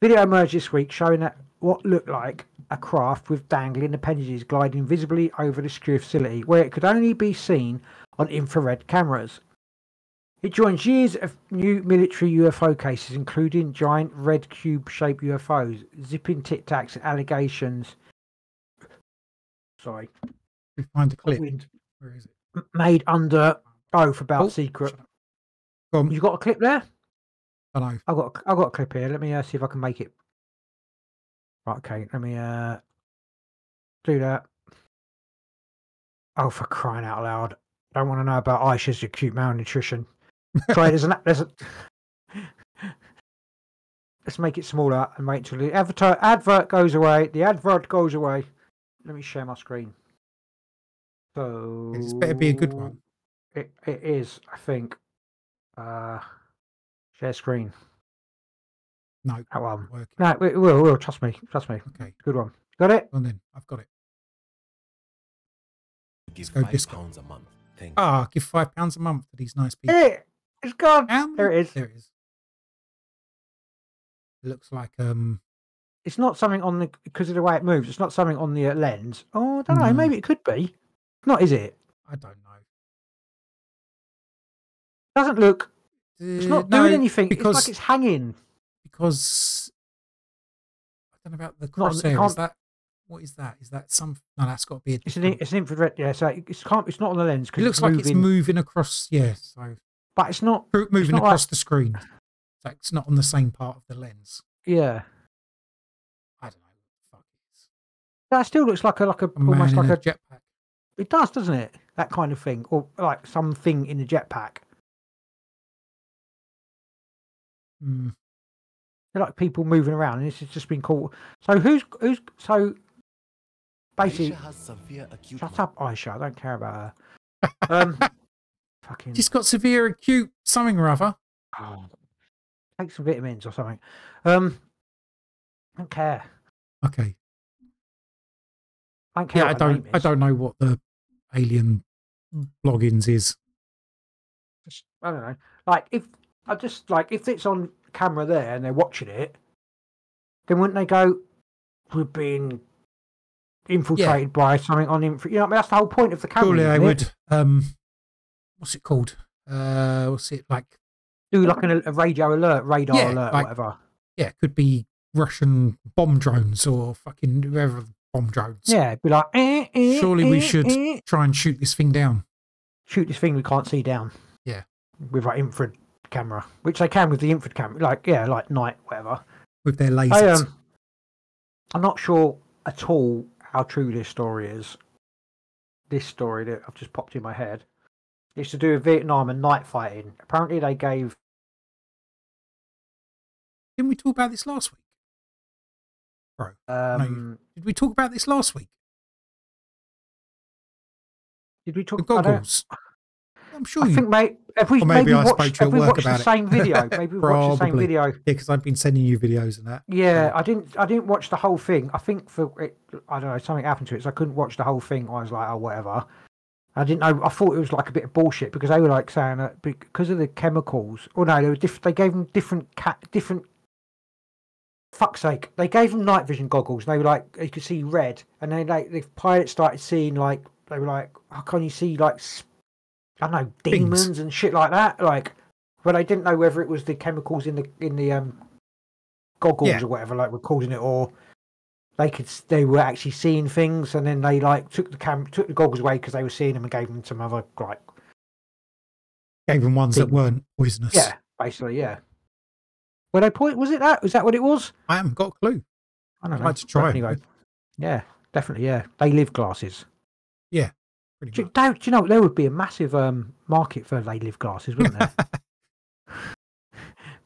Video emerged this week showing that what looked like a craft with dangling appendages gliding visibly over the secure facility, where it could only be seen on infrared cameras. It joins years of new military UFO cases, including giant red cube shaped UFOs, zipping tic tacs, and allegations. Sorry, We find the clip. Where is it? made under oath about Oh, secret. up. You got a clip there? I know. I've got a- I've got a clip here. Let me uh, see if I can make it. Right, okay. Let me uh do that. Oh, for crying out loud! Don't want to know about Aisha's acute malnutrition. Try there's an there's a. Let's make it smaller and wait till the advert advert goes away. The advert goes away. Let me share my screen. So It's better be a good one. It it is, I think. Uh, share screen. No, That one. working. No, it it will, it will. Trust me. Trust me. Okay, Good one. Got it? well then, I've got it. Give go five Discord. pounds a month. Thank Ah, give five pounds a month to these nice people. It, it's gone. Um, There it is. There it is. It looks like um It's not something on the because of the way it moves. It's not something on the uh, lens. Oh, I don't know. Maybe it could be. Not, is it? I don't know. Doesn't look. It's Uh, not no, doing anything. because it's like it's hanging. because I don't know about the Not crosshair. Is that what is that? Is that some? No, that's got to be a. It's an it's an infrared. Yeah, so it- it's can't. It's not on the lens It looks like it's moving across. Yeah, so but it's not. mo- moving not like- across the screen. So it's not on the same part of the lens. Yeah, I don't know. What the fuck is. that still looks like a like a A almost like a a. jetpack. It does, doesn't it? That kind of thing, or like something in a jetpack. Mm, They're like people moving around, and this has just been caught. So who's who's so basically? Aisha has severe acute Shut up, Aisha. I don't care about her. Um, fucking She's got severe acute something or other. oh, take some vitamins or something. Um, don't care. Okay. I don't care. Yeah, I don't. I don't know what the alien logins is. I don't know. Like if I just like if it's on camera there and they're watching it, then wouldn't they go? We're being infiltrated by something on infra. You know, that's the whole point of the camera. Surely they would. Um, what's it called? Uh, what's it like? do like an, a radio alert, radar Yeah, alert, like- whatever. Yeah, it could be Russian bomb drones or fucking whoever bomb drones. Yeah, it'd be like. eh, eh, Surely we eh, should eh. try and shoot this thing down. shoot this thing we can't see down. Yeah. With our infrared camera, which they can with the infrared camera, like yeah, like night, whatever. with their lasers. I um, I'm not sure at all how true this story is. This story that I've just popped in my head. It's to do with Vietnam and night fighting. Apparently, they gave Didn't we talk about this last week? Bro, um. did we talk about this last week? Did we talk? Goggles. I'm sure I you. think, mate, if we Or maybe maybe I spoke watched, to you we work watched the about it. same video, maybe we watched the same video. yeah, because I've been sending you videos and that. Yeah, I didn't. I didn't watch the whole thing. I think for it, I don't know something happened to it, so I couldn't watch the whole thing. I was like, oh, whatever. I didn't know. I thought it was like a bit of bullshit because they were like saying that because of the chemicals. Oh no, they were diff- They gave them different cat different. Fuck's sake! They gave them night vision goggles. And They were like you could see red, and then like the pilots started seeing like they were like, how can you see like I don't know Things. demons and shit like that? Like, but they didn't know whether it was the chemicals in the in the um goggles Yeah. or whatever like we're calling it, or they could they were actually seeing things, and then they like took the cam took the goggles away because they were seeing them and gave them some other like Gave them ones that weren't poisonous. yeah, basically yeah. Were they point? Was it that? Was that what it was? I haven't got a clue. I don't I'd know. like to try it. anyway. Yeah, definitely. Yeah, they live glasses. Pretty Do, do you know there would be a massive um market for they live glasses, wouldn't there?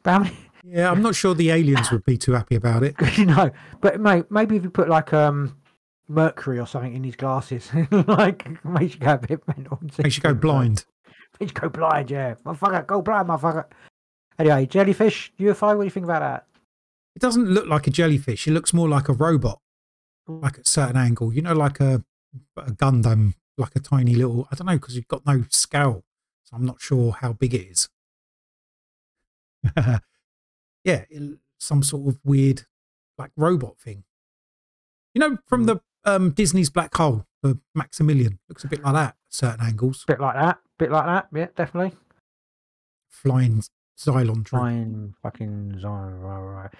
many, Yeah, I'm not sure the aliens would be too happy about it. you know, but mate, maybe if you put like um mercury or something in his glasses, like makes you go a bit mental. Makes you go blind. Makes you go blind, yeah. Motherfucker, go blind, motherfucker. Anyway, jellyfish, UFO, what do you think about that? It doesn't look like a jellyfish. It looks more like a robot, like at a certain angle. You know, like a, a Gundam, like a tiny little. I don't know because you've got no scale, so I'm not sure how big it is. yeah, it, some sort of weird, like robot thing. You know, from the um, Disney's Black Hole, the Maximilian looks a bit like that at certain angles. Bit like that, bit like that, yeah, definitely. Flying Cylon troop. Fine, fucking zone, right, right.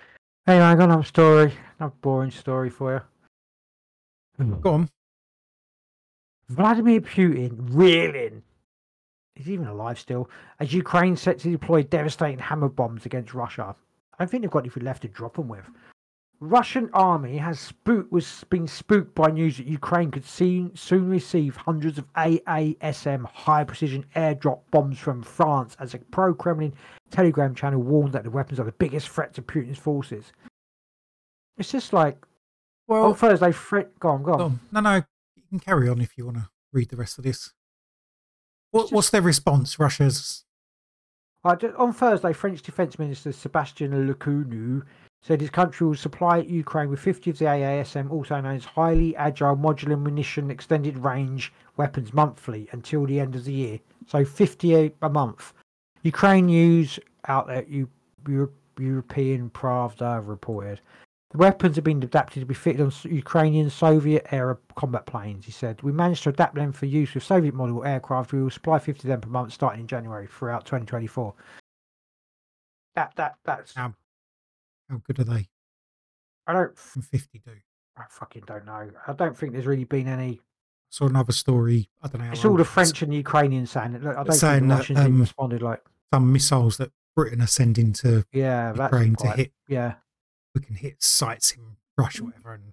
Anyway, I got another story, another boring story for you. Go on. Vladimir Putin reeling. He's even alive still. As Ukraine set to deploy devastating hammer bombs against Russia. I don't think they've got anything left to drop them with. Russian army has spook was been spooked by news that Ukraine could soon soon receive hundreds of AASM high precision airdrop bombs from France as a pro Kremlin Telegram channel warned that the weapons are the biggest threat to Putin's forces. It's just like Well, on Thursday, Fred, go on. Go on. No, no, you can carry on if you want to read the rest of this. What, what's their response? Russia's Uh, on Thursday, French Defence Minister Sebastien Lecornu said his country will supply Ukraine with 50 of the AASM, also known as highly agile modular munition extended range weapons monthly until the end of the year. So 50 a, month. Ukraine news outlet Eu- European Pravda reported. The weapons have been adapted to be fitted on Ukrainian Soviet era combat planes, he said. We managed to adapt them for use with Soviet model aircraft. We will supply 50 of them per month starting in January throughout 2024. That, that, that's. how, how good are they? I don't. From 50 do. I fucking don't know. I don't think there's really been any. Saw another story. I don't know. It's all the French and Ukrainians saying it. Look, I don't saying think the Russians even um, responded like, Some missiles that Britain are sending to yeah, Ukraine to hit. Yeah, We can hit sites in Russia, mm. whatever. And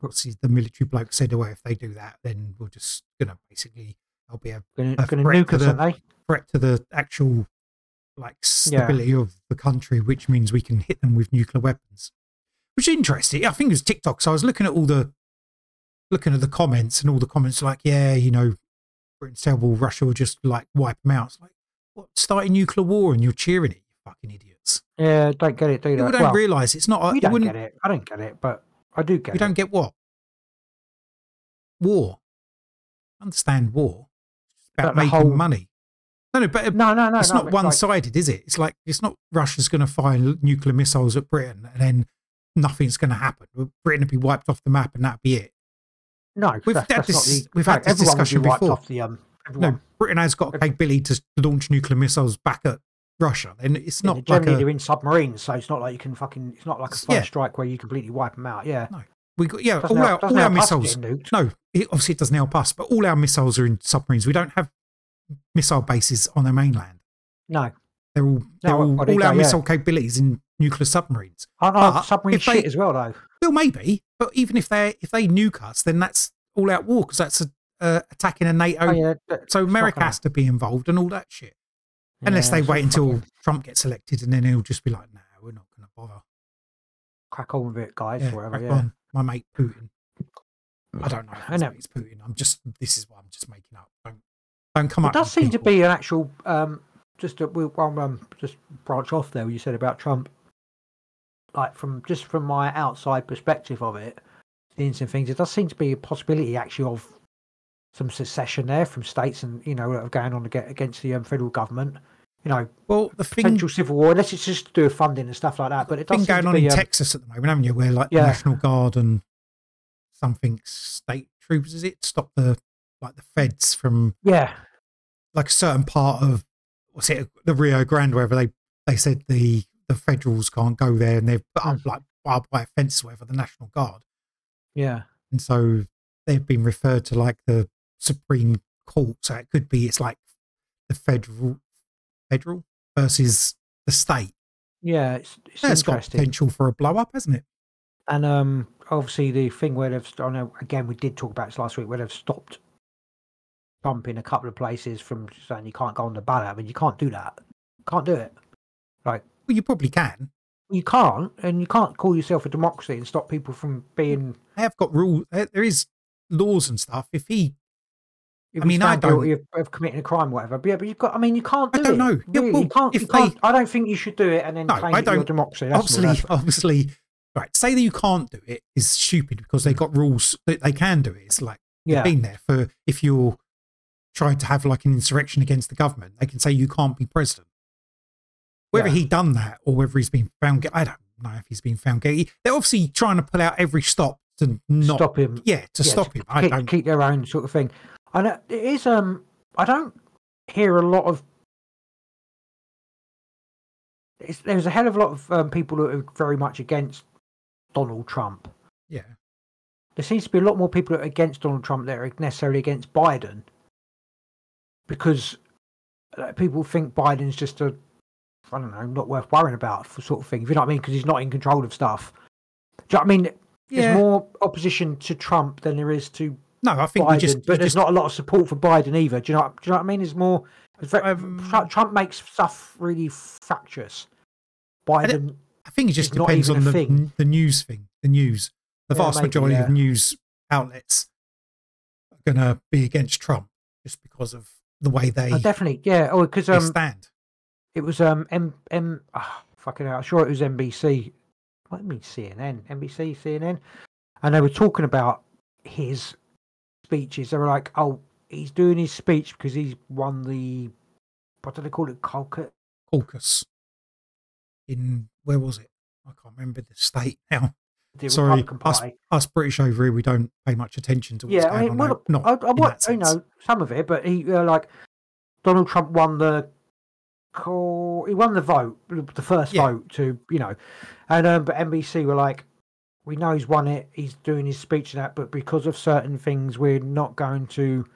what's his, the military bloke said, "Oh, if they do that, then we're just gonna basically, I'll be a gonna, a gonna threat to the- threat to the actual like stability of the country, which means we can hit them with nuclear weapons. Which is interesting. I think it was TikTok. So I was looking at all the looking at the comments, and all the comments like, yeah, you know, Britain's terrible. Russia will just like wipe them out. It's like, what? Starting nuclear war, and you're cheering it, you fucking Yeah, don't get it, do People they? don't Well, realise it's not. we it don't wouldn't. get it. I don't get it, but I do get We it. don't get what war. Understand war? It's about making whole- money. No, no, but No, no, no. it's no, not one-sided, is it? It's like it's not Russia's going to fire nuclear missiles at Britain and then nothing's going to happen. Britain will be wiped off the map and that'll be it. No, We've that's, had that's not this- the, we've had this discussion before. The, um. No, Britain has got a capability to launch nuclear missiles back at Russia. And it's Yeah, not like generally a, they're in submarines, so it's not like you can fucking. It's not like a first Yeah. strike where you completely wipe them out. Yeah, we got yeah Doesn't all help- our all our missiles. No, it, obviously it doesn't help us, but all our missiles are in submarines. We don't have missile bases on the mainland. No, They're all they're well, all, well, they all our don't, yeah. missile capabilities in nuclear submarines. Know But submarine they- shit as well, though. Well, maybe, but even if they if they nuke us, then that's all out war because that's a, uh, attacking a NATO. Oh, yeah, that- So America has to be involved and all that shit. Unless yeah, they wait until fucking- Trump gets elected, and then he'll just be like, "No, we're not going to bother." crack on with it, guys. Yeah, whatever. Yeah. on, my mate Putin. I don't know. I know. mate's Putin. I'm just. This is what I'm just making up. Don't don't come It up. does with seem to be an actual. Um, just we'll well, um, just branch off there. What you said about Trump, like from just from my outside perspective of it, seeing some things, it does seem to be a possibility actually of some secession there from states and you know that are going on to get against the um, federal government. You know, Well, the thing, potential civil war, unless it's just to do with funding and stuff like that. But it does thing going on be, in um, Texas at the moment, haven't you? Where like Yeah. the National Guard and something state troops is it stop the like the feds from Yeah, like a certain part of what's it the Rio Grande wherever they they said the the federals can't go there and they've put up Mm. like barbed wire fence whatever the National Guard yeah, and so they've been referred to like the Supreme Court so it could be it's like the federal federal versus the state yeah. It's, it's that's got potential for a blow up hasn't it And um, obviously the thing where they've, I know again we did talk about this last week, where they've stopped bumping a couple of places from saying you can't go on the ballot. I mean, you can't do that. Can't do it. Like well you probably can You can't, and you can't call yourself a democracy and stop people from being. they have got rules there is laws and stuff if he If I mean, I stand guilty of, of committing a crime, whatever. But yeah, but you've got. I mean, you can't Do I do don't it. know. Yeah, well, you can't. if You can't. they- I don't think you should do it and then No, claim I don't- democracy. That's obviously obviously right say that you can't do it is stupid because they got rules that they can do it it's like yeah, been there for if you're trying to have like an insurrection against the government they can say you can't be president whether Yeah. he done that or whether he's been found i don't know if he's been found guilty they're obviously trying to pull out every stop to not stop him. yeah to yeah, stop him i keep, don't keep their own sort of thing. And it it is um I don't hear a lot of it's, there's a hell of a lot of um, people who are very much against Donald Trump. yeah There seems to be a lot more people against Donald Trump that are necessarily against Biden because people think Biden's just a I don't know not worth worrying about for sort of thing. If you know what I mean, because he's not in control of stuff. Do you know what I mean? yeah There's more opposition to Trump than there is to no i think Biden, just but there's just not a lot of support for Biden either. Do you know? Do you know what I mean? It's more. It's very, Um, Trump, makes stuff really fractious. Biden, I think it just depends on the thing. the news thing, the news. The Yeah, vast maybe, majority yeah. of news outlets are going to be against Trump just because of the way they, oh, definitely, yeah. Oh, because um, stand. it was um, M M. Oh, fucking hell, I'm sure it was NBC. What do you mean CNN? NBC, CNN, and they were talking about his speeches. They were like, "Oh, he's doing his speech because he's won the what do they call it? Colca- Caucus in where was it? I can't remember the state now. the Sorry, us, us British over here, we don't pay much attention to what's Yeah, going I mean, on. well, out- not I, I, what, you know, some of it, but he uh, like Donald Trump won the call. He won the vote, the first Yeah. vote to you know, and um, but NBC were like, we know he's won it. He's doing his speech and that, but because of certain things, we're not going to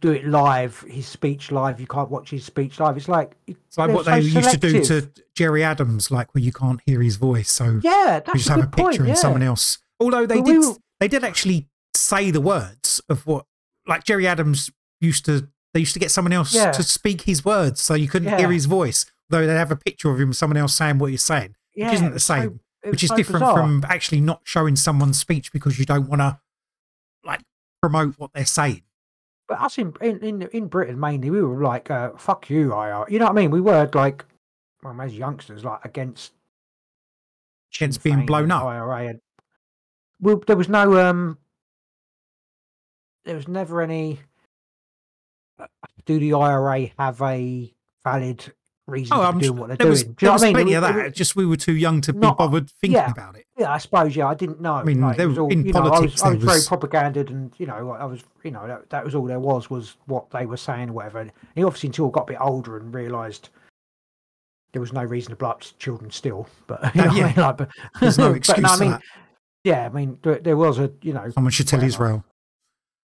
do it live. His speech live. You can't watch his speech live. It's like It's like what so they used to do to Gerry Adams, like where you can't hear his voice, so yeah, you just a have a picture point. and yeah. someone else. Although they But we did, were- they did actually say the words of what, like Gerry Adams used to. They used to get someone else Yeah. to speak his words, so you couldn't hear his voice. Though they'd have a picture of him, someone else saying what he's saying, yeah, which isn't the so- same. Which is so different bizarre. from actually not showing someone's speech because you don't want to, like, promote what they're saying. But us in in in, in Britain mainly, we were like, uh, "Fuck you, IRA." You know what I mean? We were like, well, as youngsters, like against Against being blown up. IRA, and well, there was no um, there was never any. uh, Do the IRA have a valid reason Oh, for I'm doing what they're there doing? was, Do there was I mean? plenty of that. it was- just we were too young to Not- be bothered thinking yeah. about it. Yeah, I suppose. Yeah, I didn't know. I mean, like, was all, in you know, I politics, was, I there was very was- propaganded, and you know, I was, you know, that, that was all there was was what they were saying, or whatever. And he obviously until I got a bit older and realised there was no reason to blow up children still. But you Uh, know, what I yeah. mean? like, but There's no but excuse no, I for mean, that. yeah, I mean, there, there was a, you know, Someone should tell whatever. Israel.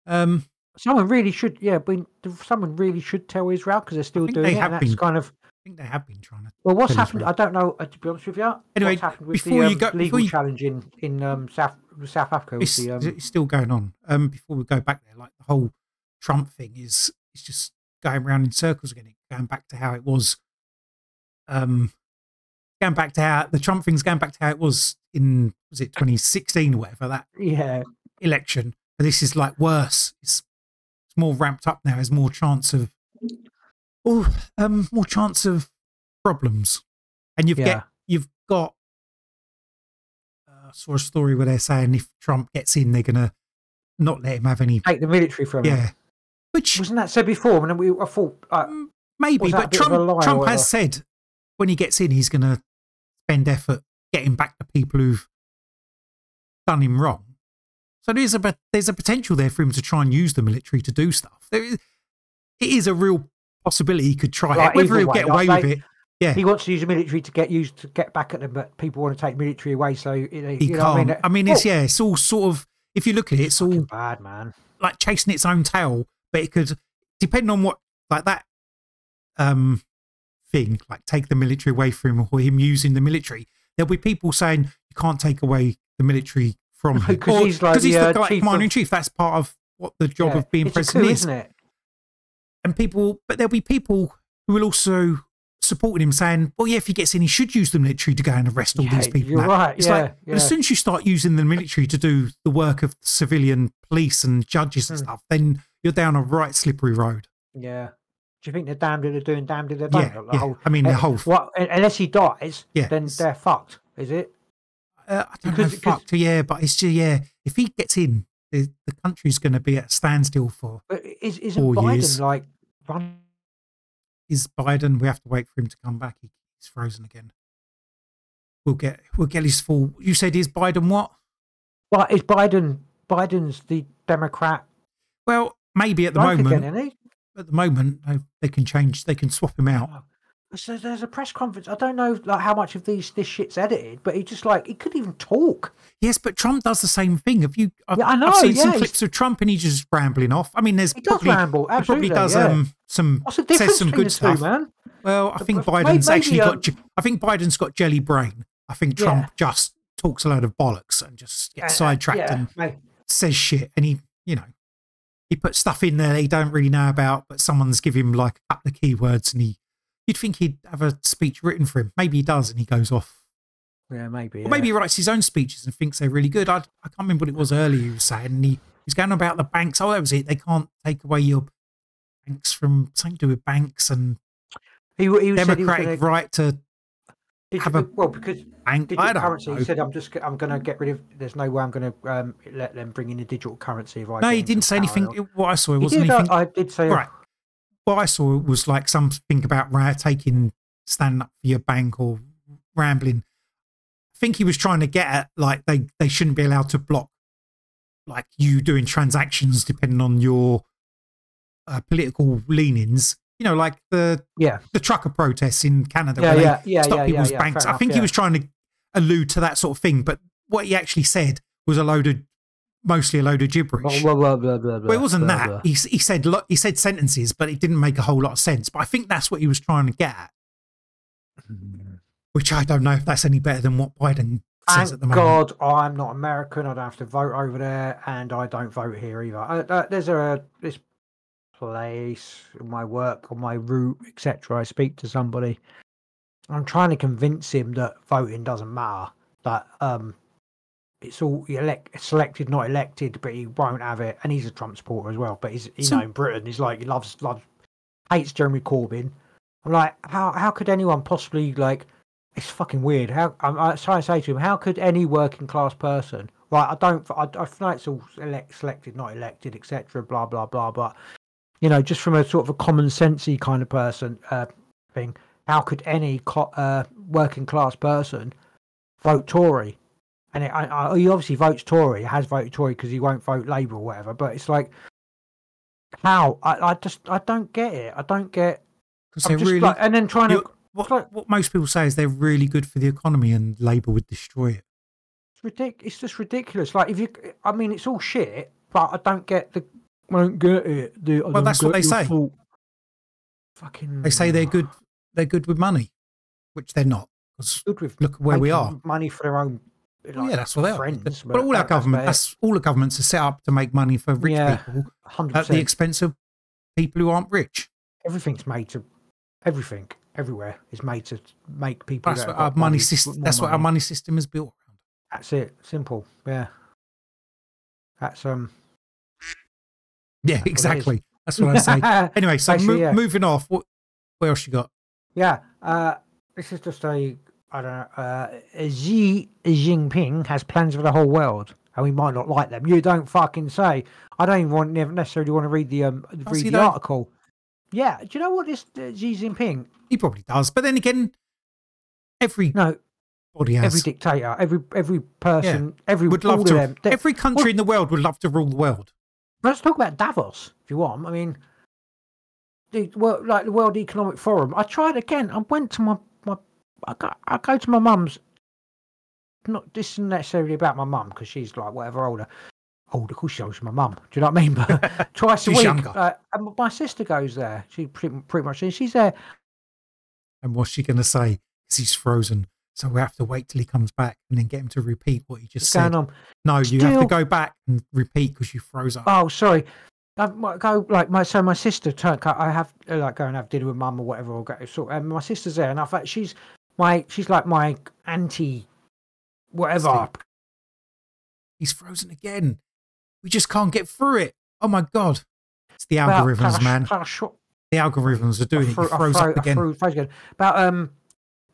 Um, someone really should, yeah, but someone really should tell Israel because they're still doing they it. have And that's been kind of think they have been trying to. well, what's happened? I don't know. Uh, to be honest with you, Anyway, what's happened with before the you um, go- before legal you- challenge in in um, South South Africa? It's, the, um, it's still going on. Um, before we go back there, like the whole Trump thing is, it's just going around in circles again. Going back to how it was. Um, going back to how the Trump thing's going back to how it was in was it 2016 or whatever that yeah, election. But this is like worse. It's it's more ramped up now. There's more chance of oh um more chance of problems, and you've Yeah. get you've got. Uh, I saw a story where they're saying if Trump gets in, they're gonna not let him have any. take the military from him. Yeah, which Wasn't that said before? And we, I thought, uh, maybe, was that a but bit of a Trump Trump has said when he gets in, he's going to spend effort getting back the people who've done him wrong. So there's a there's a potential there for him to try and use the military to do stuff. There is, it is a real possibility he could try Like, it. Whether he'll way, get like, away with they- it, yeah, he wants to use the military to get used to get back at them, but people want to take military away. So you know, he you can't. know I mean, I mean, it's yeah, it's all sort of. If you look at it, it's all bad, man. like chasing its own tail, but it could depend on what like that um thing, like take the military away from him or him using the military. There'll be people saying you can't take away the military from him 'Cause Or- he's like 'cause he's the, the, uh, guy- commander in chief. That's part of what the job Yeah, of being president coup, is. isn't it? And people, but there'll be people who will also supporting him saying, well, yeah, if he gets in, he should use the military to go and arrest all Yeah, these people. you're right, It's yeah, like, but as soon as you start using the military to do the work of civilian police and judges and Hmm. stuff, then you're down a right slippery road. Yeah. Do you think they're damned if they're doing, damned if they don't? Yeah, yeah. whole- I mean, the eh, whole- What, unless he dies, Yeah, then they're fucked. Is it? Uh, I don't Because- know, fucked, yeah, but it's just, yeah, if he gets in, the, the country's going to be at a standstill for But is, isn't Biden years. like run? is Biden. We have to wait for him to come back. He, he's frozen again. We'll get we'll get his full. You said is Biden what? Well, is Biden? Biden's the Democrat Well, maybe at the bloke moment. again. At the moment, they, they can change. They can swap him out. Oh. So there's a press conference. I don't know like how much of these this shit's edited, but he just like he couldn't even talk. Yes, but Trump does the same thing. Have you? I've, Yeah, I know, I've seen yeah, some clips of Trump, and he's just rambling off. I mean, there's He does probably, ramble, He probably does yeah. um some What's the says some good stuff. two, man? Well, I think May- Biden's maybe, actually um, got. I think Biden's got jelly brain. I think Yeah. Trump just talks a load of bollocks and just gets Uh, sidetracked yeah, and mate. says shit, and he, you know, he puts stuff in there that he don't really know about, but someone's give him like a couple of keywords, and he, you'd think he'd have a speech written for him. Maybe he does, and he goes off. Yeah, maybe. Or maybe he writes his own speeches and thinks they're really good. I, I can't remember what it was earlier he was saying. And he, he's going about the banks. Oh, that was it. They can't take away your banks from something to do with banks and he, he was he democratic gonna, right to have you- a well because bank. digital I currency. know. He said, "I'm just I'm going to get rid of. There's no way I'm going to um, let them bring in a digital currency." If I no, he didn't say power." anything. It- What I saw, wasn't did, anything. I did say, right. What I saw was like something about taking, standing up for your bank or rambling. I think he was trying to get at like they, they shouldn't be allowed to block like you doing transactions depending on your uh, political leanings. You know, like the yeah, the trucker protests in Canada Yeah, where they yeah, yeah, stop yeah, people's yeah, yeah, banks. I think he yeah. was trying to allude to that sort of thing, but what he actually said was a load of mostly a load of gibberish. blah, blah, blah, blah, blah, Well, it wasn't blah, that. blah. He, he said lo- he said sentences, but it didn't make a whole lot of sense. But I think that's what he was trying to get at, which I don't know if that's any better than what Biden says at the moment. God I'm not American. I don't have to vote over there, and I don't vote here either. Uh, uh, there's a this place, my work, on my route, etc. I speak to somebody. I'm trying to convince him that voting doesn't matter. That um, it's all elect, selected, not elected, but he won't have it. And he's a Trump supporter as well. But he's you So- know in Britain, he's like he loves loves hates Jeremy Corbyn. I'm like, how how could anyone possibly like? It's fucking weird. How I'm, I'm trying to say to him, how could any working class person, right? I don't, I, I feel like it's all elect, selected, not elected, etc. Blah blah blah. But you know, just from a sort of a common sensey kind of person uh, thing, how could any co- uh, working class person vote Tory? And it, I, I, he obviously votes Tory, he has voted Tory because he won't vote Labour or whatever. But it's like, how? I, I just, I don't get it. I don't get. Because they're really like, and then trying to. what, what most people say is they're really good for the economy, and Labour would destroy it. It's ridiculous. It's just ridiculous. Like if you, I mean, it's all shit, but I don't get the. I don't get it. The, Well, that's what they say. fault. Fucking. They say they're good. They're good with money, which they're not. 'cause Good with look where we are. Money for their own. Well, yeah, that's what they are. friends. But, all our government, that's all the governments are set up to make money for rich Yeah. people hundred at the expense of people who aren't rich. Everything's made to. Everything everywhere is made to make people. That's that what our money money system. That's what our money. money system is built around. That's it. Simple. Yeah. That's um. Yeah, That's what exactly. That's what I say. Anyway, so mo- yeah. moving off. What, what else you got? Yeah, uh, this is just a I don't know. Uh, Xi Jinping has plans for the whole world. and we might not like them. You don't fucking say. I don't even want never necessarily want to read the um read the don't? article. Yeah, do you know what this uh, Xi Jinping? He probably does. But then again, every No, has. every dictator, every every person, every would love to. them. every country well- in the world would love to rule the world. Let's talk about Davos if you want. I mean, the well, like the World Economic Forum. I tried again. I went to my. I go, I go to my mum's. Not this isn't necessarily about my mum because she's like whatever older. Older, of course she's my mum. Do you know what I mean? But twice a She's week. younger. Uh, and my sister goes there. She pretty, pretty much. and She's there. And what's she going to say? Because he's frozen. So we have to wait till he comes back and then get him to repeat what he just What's going said. on? No, you have to go back and repeat because you froze up. Oh, sorry. I might go like my so my sister turned. I have like go and have dinner with mum or whatever. Or go sort. And my sister's there, and I thought she's my she's like my auntie, whatever. He's frozen again. We just can't get through it. Oh my god! It's the About algorithms, man. The algorithms are doing it. I froze fro- up I again. fro- froze again. About um,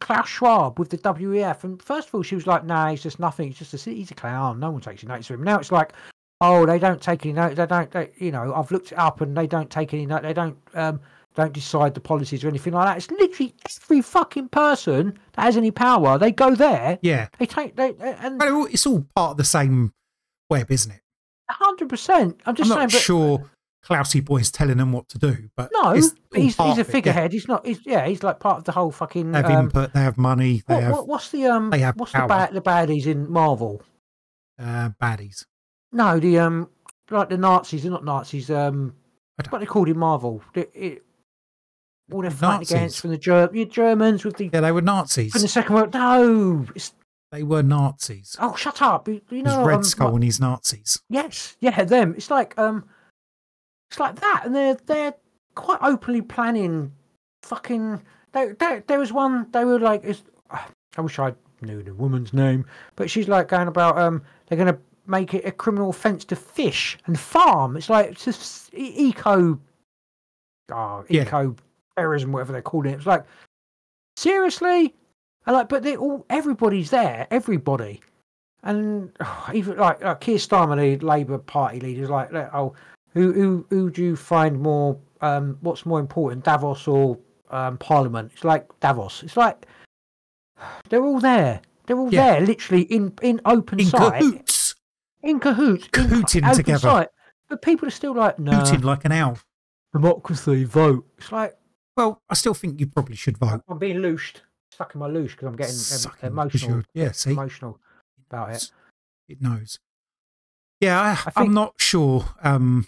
Klaus Schwab with the WEF. And first of all, she was like, "No, he's just nothing. He's just a he's a clown. No one takes any notice of him." Now it's like, "Oh, they don't take any note. They don't. They, you know, I've looked it up, and they don't take any note. They don't um." Don't decide the policies or anything like that. It's literally every fucking person that has any power. They go there. Yeah, They take they and but it's all part of the same web, isn't it? hundred percent. I'm I'm just saying, not but sure Klausy Boy's telling them what to do, but no, it's but all he's he's a it, yeah. figurehead. He's not. He's yeah. He's like part of the whole fucking. They have um, input. They have money. They what, have what's the um? they have what's power. the bad the baddies in Marvel? uh, baddies. No, the um, like the Nazis. They're not Nazis. Um, what they called in Marvel? The, it, all they're fighting Nazis. against from the Ger- yeah, Germans with the Yeah, they were Nazis from the Second World. No, it's They were Nazis. oh, shut up. You, you know, Red um, Skull and his Nazis. Yes, yeah, them. It's like um, it's like that, and they're they're quite openly planning. Fucking, there, there, there was one. They were like, it's, I wish I knew the woman's name, but she's like going about um, they're going to make it a criminal offence to fish and farm. It's like it's just eco, oh, Yeah. eco terrorism, whatever they're calling it. It's like seriously, and like, but they all everybody's there, everybody. And even like, like Keir Starmer, the Labour Party leader, is like, oh, who who who do you find more? Um, what's more important, Davos or um, Parliament? It's like Davos. It's like they're all there. They're all Yeah. there, literally in in open In sight, cahoots. in cahoots, in Cahooting open together. sight. But people are still like, no, Hooting like an owl. democracy, vote. It's like Well, I still think you probably should vote. I'm being loosed, stuck in my loose because I'm getting Sucking, emotional. Yeah, see? Emotional about it. It knows. Yeah, I, I'm not sure um,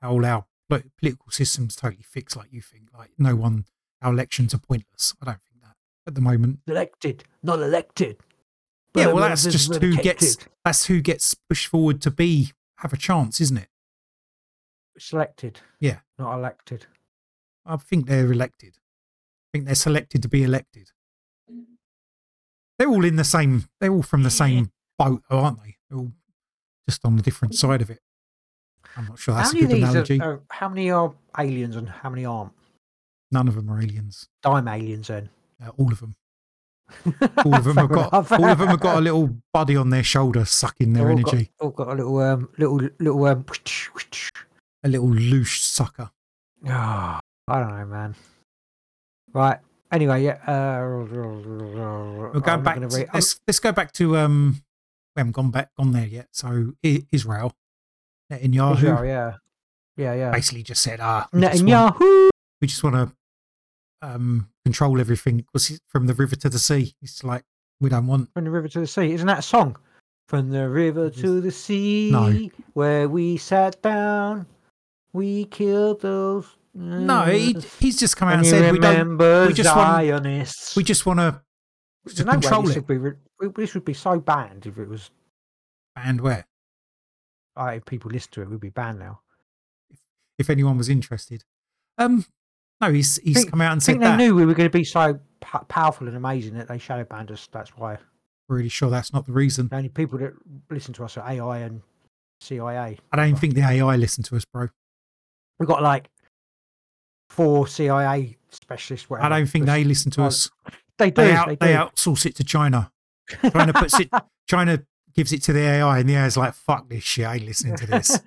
how all our political system's totally fixed like you think. Like, no one, our elections are pointless. I don't think that at the moment. Elected, not elected. Yeah, well, that's just who gets that's who gets pushed forward to be have a chance, isn't it? selected. Yeah. not elected. I think they're elected. I think they're selected to be elected. They're all in the same. They're all from the same boat, aren't they? They're all just on the different side of it. I'm not sure that's how a good analogy. are, are? How many are aliens and how many aren't? None of them are aliens. Dime aliens then. Uh, all of them. All of them have got. enough. All of them have got a little buddy on their shoulder sucking their all got- energy. All got, a little um, little little um. A little loose sucker. Ah, I don't know, man. Right. Anyway, yeah. Uh, we're going back. To, let's let's go back to um. We haven't gone back gone there yet. So Israel, Netanyahu, Israel, yeah, yeah, yeah. basically just said, ah, we just want, Netanyahu. we just want to um control everything from the river to the sea. It's like we don't want. From the river to the sea. Isn't that a song? From the river to the sea, no. where we sat down, we killed those. No, he, he's just come out and and said we don't. we just want- Zionists. We just want to to no control this it. Would be, this would be so banned if it was. And where? Uh, if people listen to it, would be banned now. If anyone was interested. Um, no, he's he's Think- come out and I think said they that. knew we were going to be so p- powerful and amazing that they shadow banned us. That's why Really sure that's not the reason. the only people that listen to us are AI and CIA. I don't even think the AI listen to us, bro. We've got like four CIA specialists. I don't think they listen to us. They do. They They, out, do. they outsource it to China. China puts it. China gives it to the AI, and the AI's like, "Fuck this shit! I ain't listening to this."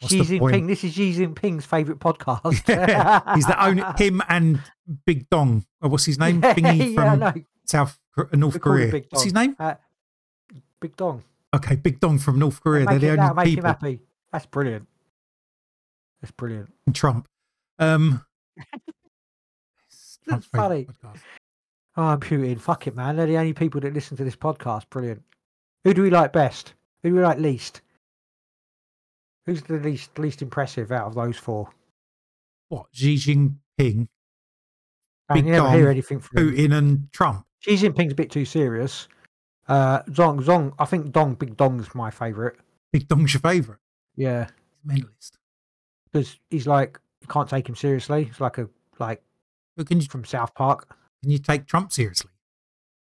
What's Xi point? Jinping. This is Xi Jinping's favorite podcast. He's the only him and Big Dong. Or what's his name? Yeah, Thingy yeah, from know. South Kor- North Korea. What's his name? Uh, Big Dong. Okay, Big Dong from North Korea. They're the only that'll make him people. happy. That's brilliant. That's brilliant. and Trump. Um, That's funny. podcast. Oh, I'm shooting. Fuck it, man. They're the only people that listen to this podcast. Brilliant. Who do we like best? Who do we like least? Who's the least least impressive out of those four? What Xi Jinping, Big you never hear anything from him. Putin, and Trump. Xi Jinping's a bit too serious. Uh, Zong, Zong, I think Dong, Big Dong's my favourite. Big Dong's your favourite. Yeah, He's a mentalist. because he's like you can't take him seriously. It's like a like But can you from South Park. can you take Trump seriously?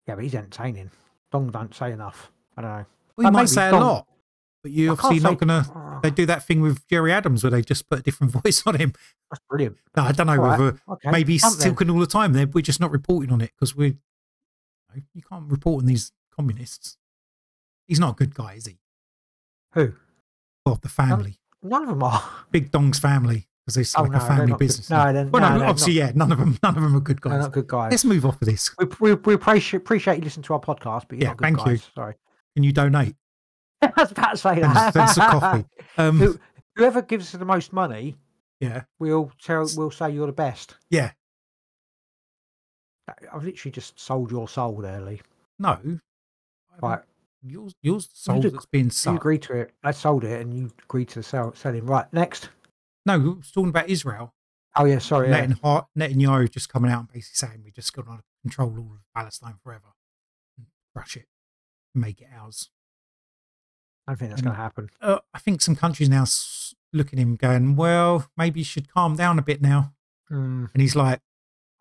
Yeah, but he's entertaining. Dong don't say enough. I don't know. Well, you might say a Dong- lot, but you're I obviously say- gonna. Ah. They do that thing with Gerry Adams where they just put a different voice on him. That's brilliant. No, I don't know All right, whether Okay. maybe he's then. talking all the time. There, we're just not reporting on it because we. You, you can't report on these communists. He's not a good guy, is he? Who? Well, the family, None of them are. Big Dong's family, because it's Oh, like no, a family not good. business. No, they're- well, no, no, they're obviously, yeah, none of them, none of them are good They're guys. not good guys. Let's move off of this. We, we, we appreciate, appreciate you listening to our podcast, but you're Yeah, not good thank you. Sorry. Can you donate? I was about to say And that. us a coffee. Um, Who- Whoever gives us the most money, yeah, we'll tell, we'll say you're the best. yeah. I've literally just sold your soul Lee. No, Right. yours, yours, soul that's You sold. agreed to it. I sold it, and you agreed to sell selling. Right. Next. No, we was talking about Israel. Oh yeah. Sorry. Yeah. Netanyahu, Netanyahu just coming out and basically saying we just got to control all of Palestine forever, crush it, make it ours. I don't think that's going to happen. Uh, I think some countries now s- look at him going, well, maybe you should calm down a bit now. Mm. And he's like,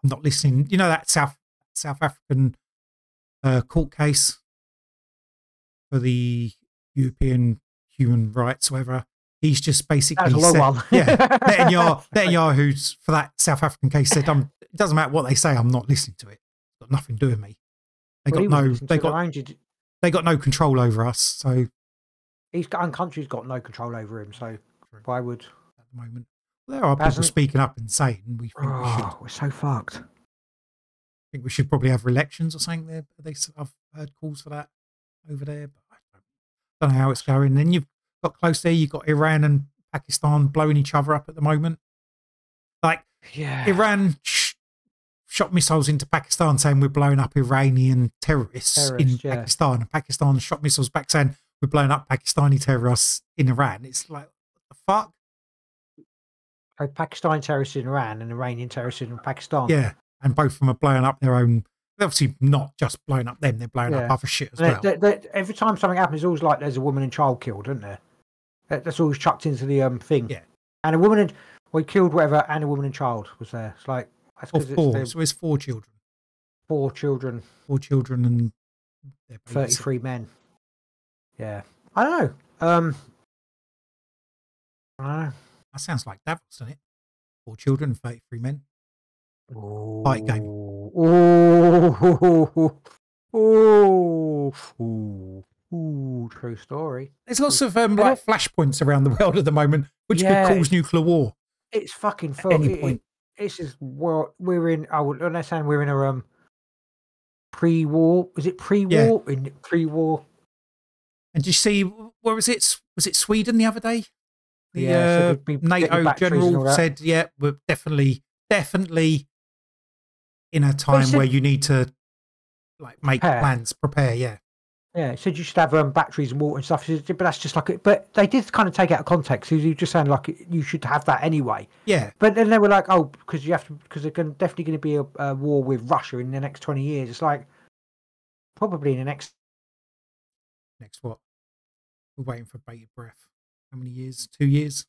I'm not listening. You know that South South African uh, court case for the European human rights, whatever. He's just basically That was a long said, yeah, Netanyahu, Netanyahu, who's for that South African case, said, um, "It doesn't matter what they say. I'm not listening to it. It's got nothing to do with me. They Well, got no, they got, they got no control over us. So He's got, and country's got no control over him. So why would? at the moment, there are people speaking up and saying we think we should Oh, we're so fucked. I think we should probably have elections or something there. They, I've heard calls for that over there, but I don't, don't know how it's going. Then you've close there, you've got Iran and Pakistan blowing each other up at the moment. Like Yeah. Iran sh- shot missiles into Pakistan saying we're blowing up Iranian terrorists, in yeah. Pakistan, and Pakistan shot missiles back saying we're blowing up Pakistani terrorists in Iran. It's like, the fuck? So Pakistani terrorists in Iran and Iranian terrorists in Pakistan. Yeah. And both of them are blowing up their own. they're Obviously, not just blowing up them, they're blowing up other shit as well. they- they- every time something happens, it's always like there's a woman and child killed, isn't there? That- That's always chucked into the um thing. Yeah. And a woman and we killed whatever, and a woman and child was there. It's like that's because it's four. the So it's four children. four children, Four children and their babies. thirty-three men. Yeah, I don't know. Um, I don't That sounds like Davos, doesn't it? Four children and 33 men. know. Fight game. Oh, oh, oh, ooh, true story. There's lots of um, like flashpoints around the world at the moment, which Yeah. could cause nuclear war. It's fucking At full. any it- it- point. This is well, we're in. I would understand we're in a um pre-war. Was it pre-war? In pre-war. And did you see, where was it? Was it Sweden the other day? The Yeah, so uh, be NATO batteries and all general said, yeah, we're definitely, definitely in a time said- where you need to like make Prepare. plans, prepare. Yeah. Yeah, it said you should have um, batteries and water and stuff. Said, But that's just like it. But they did kind of take it out of context. You just sound like you should have that anyway. Yeah. But then they were like, oh, because you have to, because there's gonna, definitely going to be a, a war with Russia in the next twenty years. It's like probably in the next. Next what? We're waiting for bated breath. How many years? Two years?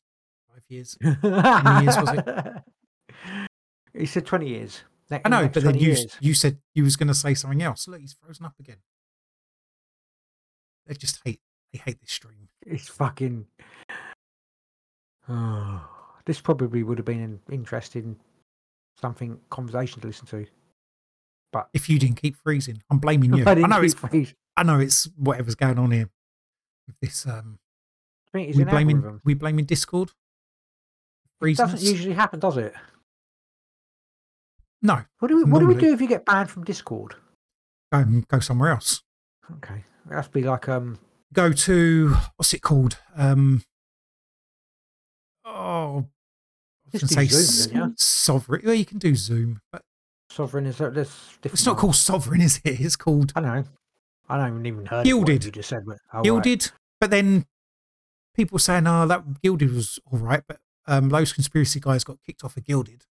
Five years? many years was it? He said twenty years. Ne- I know, but then you years. you said you was going to say something else. Look, he's frozen up again. They just hate they hate this stream. It's fucking. Oh, this probably would have been an interesting something conversation to listen to. But if you didn't keep freezing, I'm blaming you. I I, know it's I know it's whatever's going on here with this. Um, I it's we blaming we blaming Discord. It doesn't usually happen, does it? No, What do we What do we do if you get banned from Discord? go and go somewhere else. Okay, it has to be like um. Go to what's it called? Um, oh, I was Just gonna do say Zoom, then, yeah? sovereign. Well, you can do Zoom, but Sovereign is that there's different. it's not called sovereign, is it? It's called I know. I don't even heard Gilded. You just said, but oh, right. But then people saying, "Oh, that Gilded was all right," but um, those conspiracy guys got kicked off of Gilded.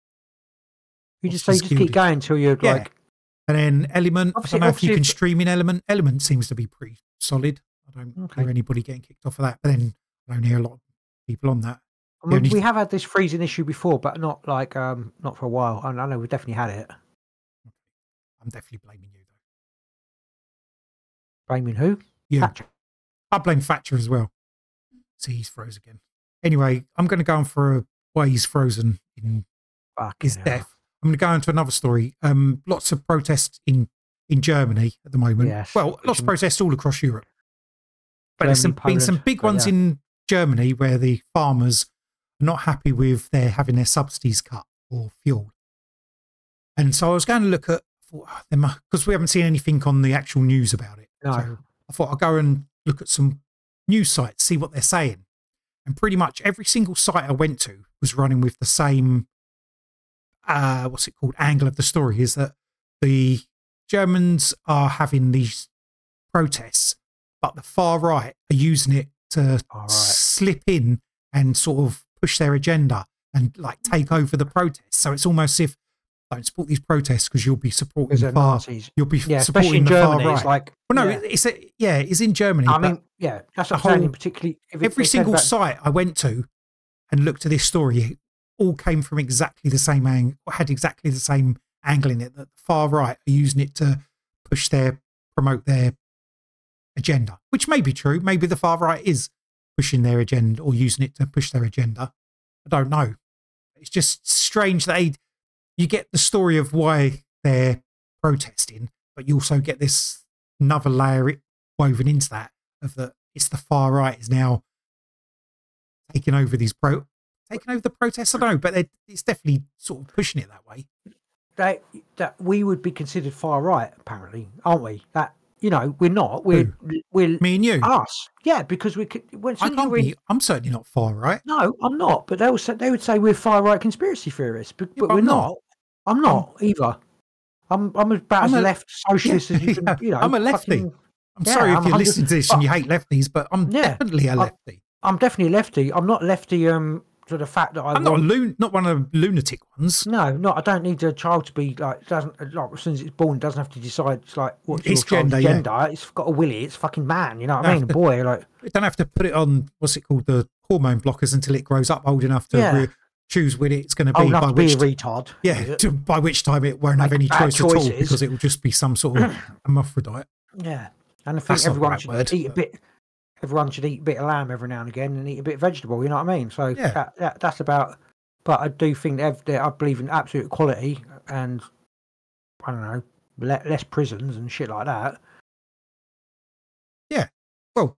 You just say this just keep going until you're Yeah. like. And then Element. Obviously- I don't know if you can stream in Element. Element seems to be pretty solid. I don't Okay. hear anybody getting kicked off of that. But then I don't hear a lot of people on that. I mean, only- we have had this freezing issue before, but not like um not for a while. I, I know we've definitely had it. I'm definitely blaming you though. Blaming who? You. Thatcher. I blame Thatcher as well. See, he's froze again. Anyway, I'm going to go on for a why he's frozen in Fucking his hell. death. I'm going to go into another story. Um, lots of protests in in Germany at the moment. Yes, well, lots of protests all across Europe. But there's some, been some big ones yeah. in Germany where the farmers are not happy with their having their subsidies cut or fuel. And so I was going to look at because we haven't seen anything on the actual news about it. No. So I thought I'd go and look at some news sites, see what they're saying. And pretty much every single site I went to was running with the same, uh, what's it called, angle of the story is that the Germans are having these protests, but the far right are using it to right. slip in and sort of push their agenda and like take over the protests. So it's almost as if don't support these protests because you'll be supporting they're far, Nazis. you'll be Yeah, supporting in the far Germany. right. It's like Well, no, yeah. it's a, yeah, it's in Germany. I mean, yeah, that's the what I'm whole- In particularly, every single about- site I went to and looked at this story, all came from exactly the same angle, had exactly the same angle in it. That the far right are using it to push their promote their agenda, which may be true. Maybe the far right is pushing their agenda or using it to push their agenda. I don't know. It's just strange that they, you get the story of why they're protesting, but you also get this another layer woven into that of that it's the far right is now taking over these pro taking over the protests. I don't know, but it's definitely sort of pushing it that way. that that we would be considered far right, apparently, aren't we? That you know, we're not. We're we're Me and you, us. Yeah, because we could. When I can't we're in- be. I'm certainly not far right. No, I'm not. But they would say they would say we're far right conspiracy theorists, but, Yeah, but but we're I'm not. not. I'm not either. I'm I'm about I'm as a- left socialist as you can. Yeah, You know, I'm a lefty. fucking- I'm Yeah, sorry if I'm you're listening to this and you hate lefties, but I'm Yeah, definitely a I'm- lefty. I'm definitely a lefty. I'm not lefty. Um, to the fact that I I'm not a loon, not one of the lunatic ones. No, no, I don't need a child to be like doesn't like as soon as it's born doesn't have to decide it's like what's Its your child's gender, yeah. It's got a willy. It's fucking man. You know what I mean? A boy, like You don't have to put it on what's it called, the hormone blockers until it grows up old enough to Yeah. re- choose when it's going to be. old by to be which a retard. yeah, to, by which time it won't have any choice at all because it will just be some sort of hermaphrodite. yeah. And I think That's everyone right should word, eat a bit. Everyone should eat a bit of lamb every now and again and eat a bit of vegetable. You know what I mean? So Yeah. that, that that's about. But I do think that, I believe in absolute equality and I don't know le- less prisons and shit like that. Yeah, well,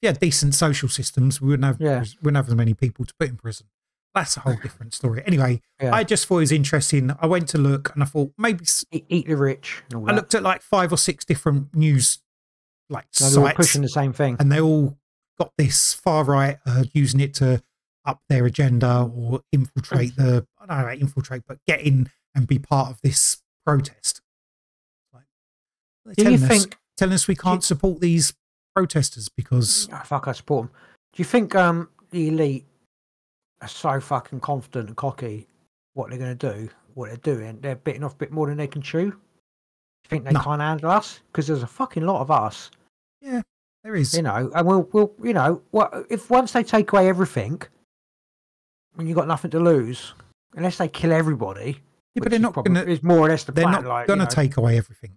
yeah, decent social systems. We wouldn't have Yeah. we wouldn't have as many people to put in prison. That's a whole different story. Anyway, Yeah. I just thought it was interesting. I went to look and I thought maybe Eat, eat the rich. I that. looked at like five or six different news like So they're all pushing the same thing. and they all got this far right uh, using it to up their agenda or infiltrate the I don't know infiltrate, but get in and be part of this protest. Like, Do you telling us, think? telling us we can't support these protesters because Oh, fuck, I support them. Do you think um the elite are so fucking confident and cocky what they're going to do, what they're doing? They're biting off a bit more than they can chew. Do you think they No. can't handle us? Because there's a fucking lot of us, there is you know. And we'll, we'll, you know, what if once they take away everything, and you've got nothing to lose, unless they kill everybody. Yeah, but they're not gonna- Is more or less the they're plan. not like, going to you know, take away everything.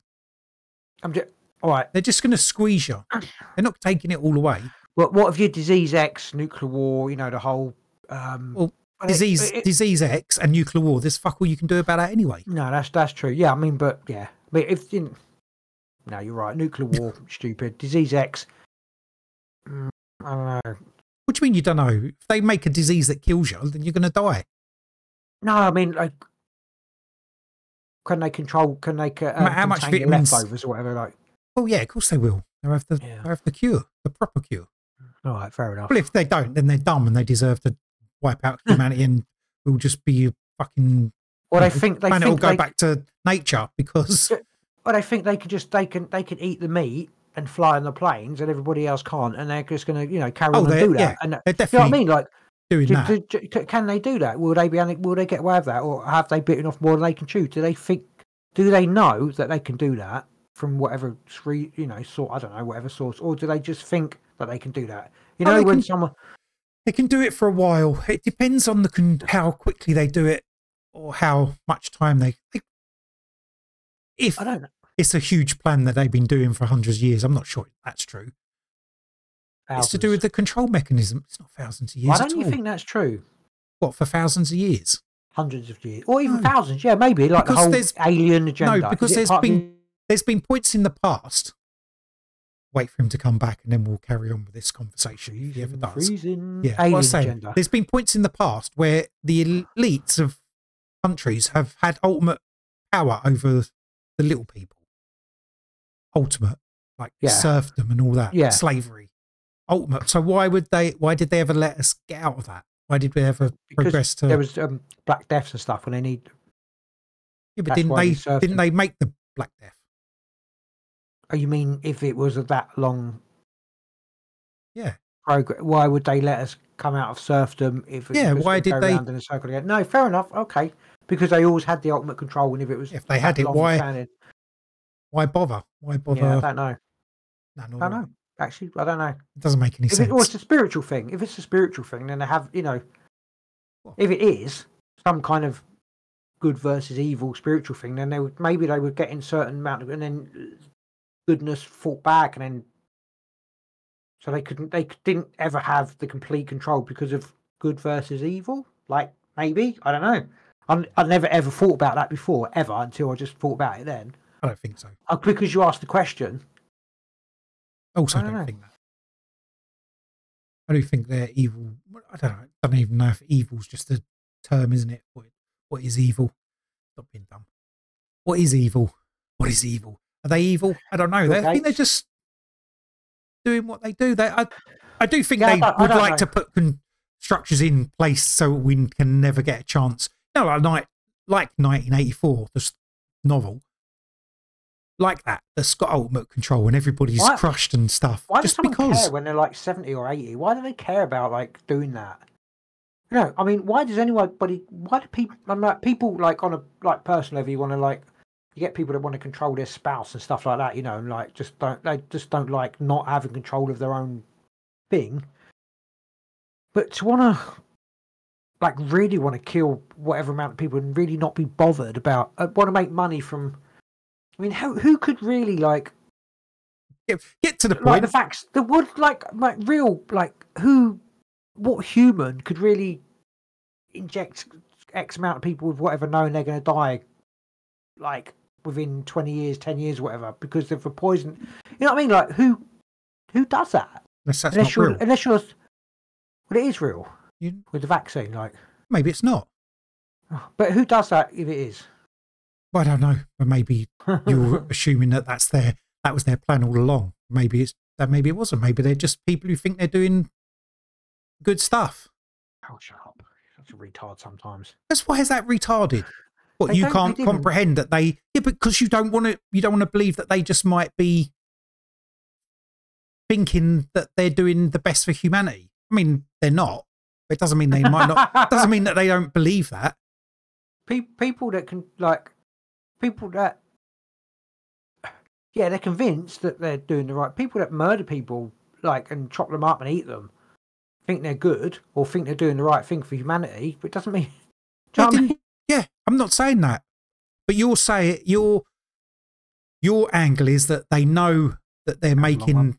I'm just, all right. They're just going to squeeze you. They're not taking it all away. But what if your disease X, nuclear war? You know the whole. Um, Well, but it- Disease, it- disease X, and nuclear war. There's fuck all you can do about that anyway. No, that's that's true. Yeah, I mean, but yeah, but if you know, No, you're right. Nuclear war, stupid. Disease X. mm, I don't know. What do you mean you don't know? If they make a disease that kills you, then you're going to die. No, I mean like. Can they control? Can they uh, how much vitamins- leftovers or whatever? Like, Oh yeah, of course they will. They'll have the Yeah. they'll have the cure, the proper cure. all right, fair enough. Well, if they don't, then they're dumb and they deserve to wipe out humanity and we'll just be fucking. Well, they the think they planet will go they, back to nature because Well, they think they can just they can they can eat the meat and fly on the planes, and everybody else can't, and they're just going to you know carry Oh, on and do that. yeah, and uh, they're you know what I mean? Like, doing do- that. do- do- can they do that? Will they be? Will they get away with that, or have they bitten off more than they can chew? Do they think? Do they know that they can do that from whatever scree- you know sort? I don't know whatever source, or do they just think that they can do that? You Oh, know, they when can- someone They can do it for a while. It depends on the con- how quickly they do it or how much time they. they if I don't know. it's a huge plan that they've been doing for hundreds of years, I'm not sure that's true. It's to do with the control mechanism. It's not thousands of years Why don't you all. think that's true? What for thousands of years? Hundreds of years, or even No. thousands? Yeah, maybe like Because the whole there's- alien agenda. No, because there's been the- there's been points in the past. Wait for him to come back, and then we'll carry on with this conversation. If he ever does. freezing Yeah, alien saying, agenda. there's been points in the past where the elites of countries have had ultimate power over the little people. Ultimate, like Yeah. serfdom and all that, Yeah. slavery. Ultimate. So why would they? Why did they ever let us get out of that? Why did we ever Because progress to? there was um, black deaths and stuff when they need. yeah, but didn't why they? Didn't them. they make the Black Death? Oh, you mean if it was a that long Yeah. program, why would they let us come out of serfdom? If Yeah, why did they- in a circle again? No, fair enough. Okay, because they always had the ultimate control, and if it was If they had it, why- standing- Why bother? Why bother? Yeah, I don't know. No, I don't know. Actually, I don't know. It doesn't make any If sense. it was a spiritual thing, if it's a spiritual thing, then they have, you know, What? if it is some kind of good versus evil spiritual thing, then they would maybe they would get in certain amount of, and then uh, goodness fought back, and then so they couldn't, they didn't ever have the complete control because of good versus evil. Like maybe I don't know. I I never ever thought about that before, ever until I just thought about it then. I don't think so. Uh, because you asked the question. I also I don't, don't think that. I do think they're evil. I don't know. I don't even know if evil's just a term, isn't it? What, what is evil? Stop being dumb. What is evil? What is evil? Are they evil? I don't know. They, I think they're just doing what they do. They, I, I do think Yeah, they would like know. to put con- structures in place so we can never get a chance. No, like, like, like 1984, the novel. Like that, that's got ultimate control and everybody's Why- crushed and stuff. Why does just someone because. care when they're like seventy or eighty? Why do they care about like doing that? You know, I mean, why does anybody? Why do people? I'm like people like on a like personal level, you want to like you get people that want to control their spouse and stuff like that. You know, and like just don't they just don't like not having control of their own thing. But to want to like really want to kill whatever amount of people and really not be bothered about uh, want to make money from. I mean, who who could really like Get, get to the like point. the facts the would like like real like who what human could really inject x amount of people with whatever knowing they're going to die like within 20 years 10 years whatever because of a poison you know what i mean like who who does that Unless that's unless not you're real. unless you're well it is real You- with the vaccine like maybe it's not. Ah, but who does that if it is Well, I don't know. But maybe you're assuming that that's their that was their plan all along. Maybe it's that. Maybe it wasn't. Maybe they're just people who think they're doing good stuff. oh shut up such a retard sometimes That's why is that retarded? What They you can't comprehend that they yeah, because you don't want to you don't want to believe that they just might be thinking that they're doing the best for humanity. I mean, they're not. It doesn't mean they might not. doesn't mean that they don't believe that. Pe- people that can like people that yeah they're convinced that they're doing the right people that murder people like and chop them up and eat them think they're good or think they're doing the right thing for humanity but it doesn't mean do you know I what I mean? Yeah, I'm not saying that. But you're saying your your angle is that they know that they're That's making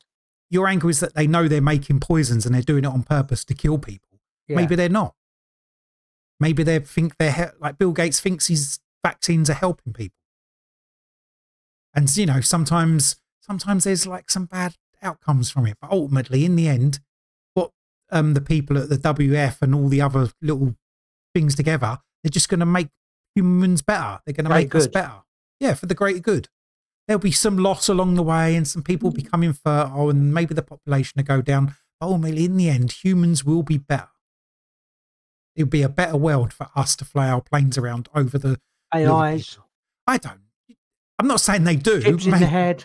your angle is that they know they're making poisons and they're doing it on purpose to kill people. Yeah. Maybe they're not. Maybe they think they're he- like Bill Gates thinks his vaccines are helping people. And you know, sometimes sometimes there's like some bad outcomes from it, but ultimately, in the end, what um the people at the WEF and all the other little things together, they're just going to make humans better. They're going to make us better. Yeah, for the greater good. There'll be some loss along the way, and some people Mm. becoming fertile, and maybe the population will go down. But ultimately, in the end, humans will be better. It'll be a better world for us to fly our planes around over the. AIs. I don't. I'm not saying they do. chips in the head.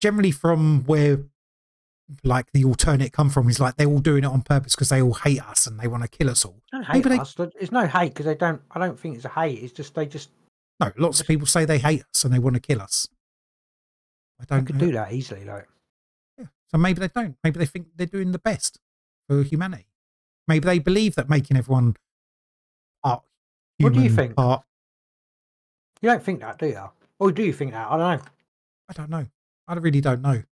generally from where like the alternate come from is like they're all doing it on purpose because they all hate us and they want to kill us all. Don't hate Maybe they- us. There's no hate because they don't. I don't think it's a hate. It's just they just No, lots of people say they hate us and they want to kill us. I don't could know. do that easily. Like Yeah. So maybe they don't. Maybe they think they're doing the best for humanity. Maybe they believe that making everyone part What do you think? part you don't think that, do you? Or do you think that? I don't know. I don't know. I really don't know.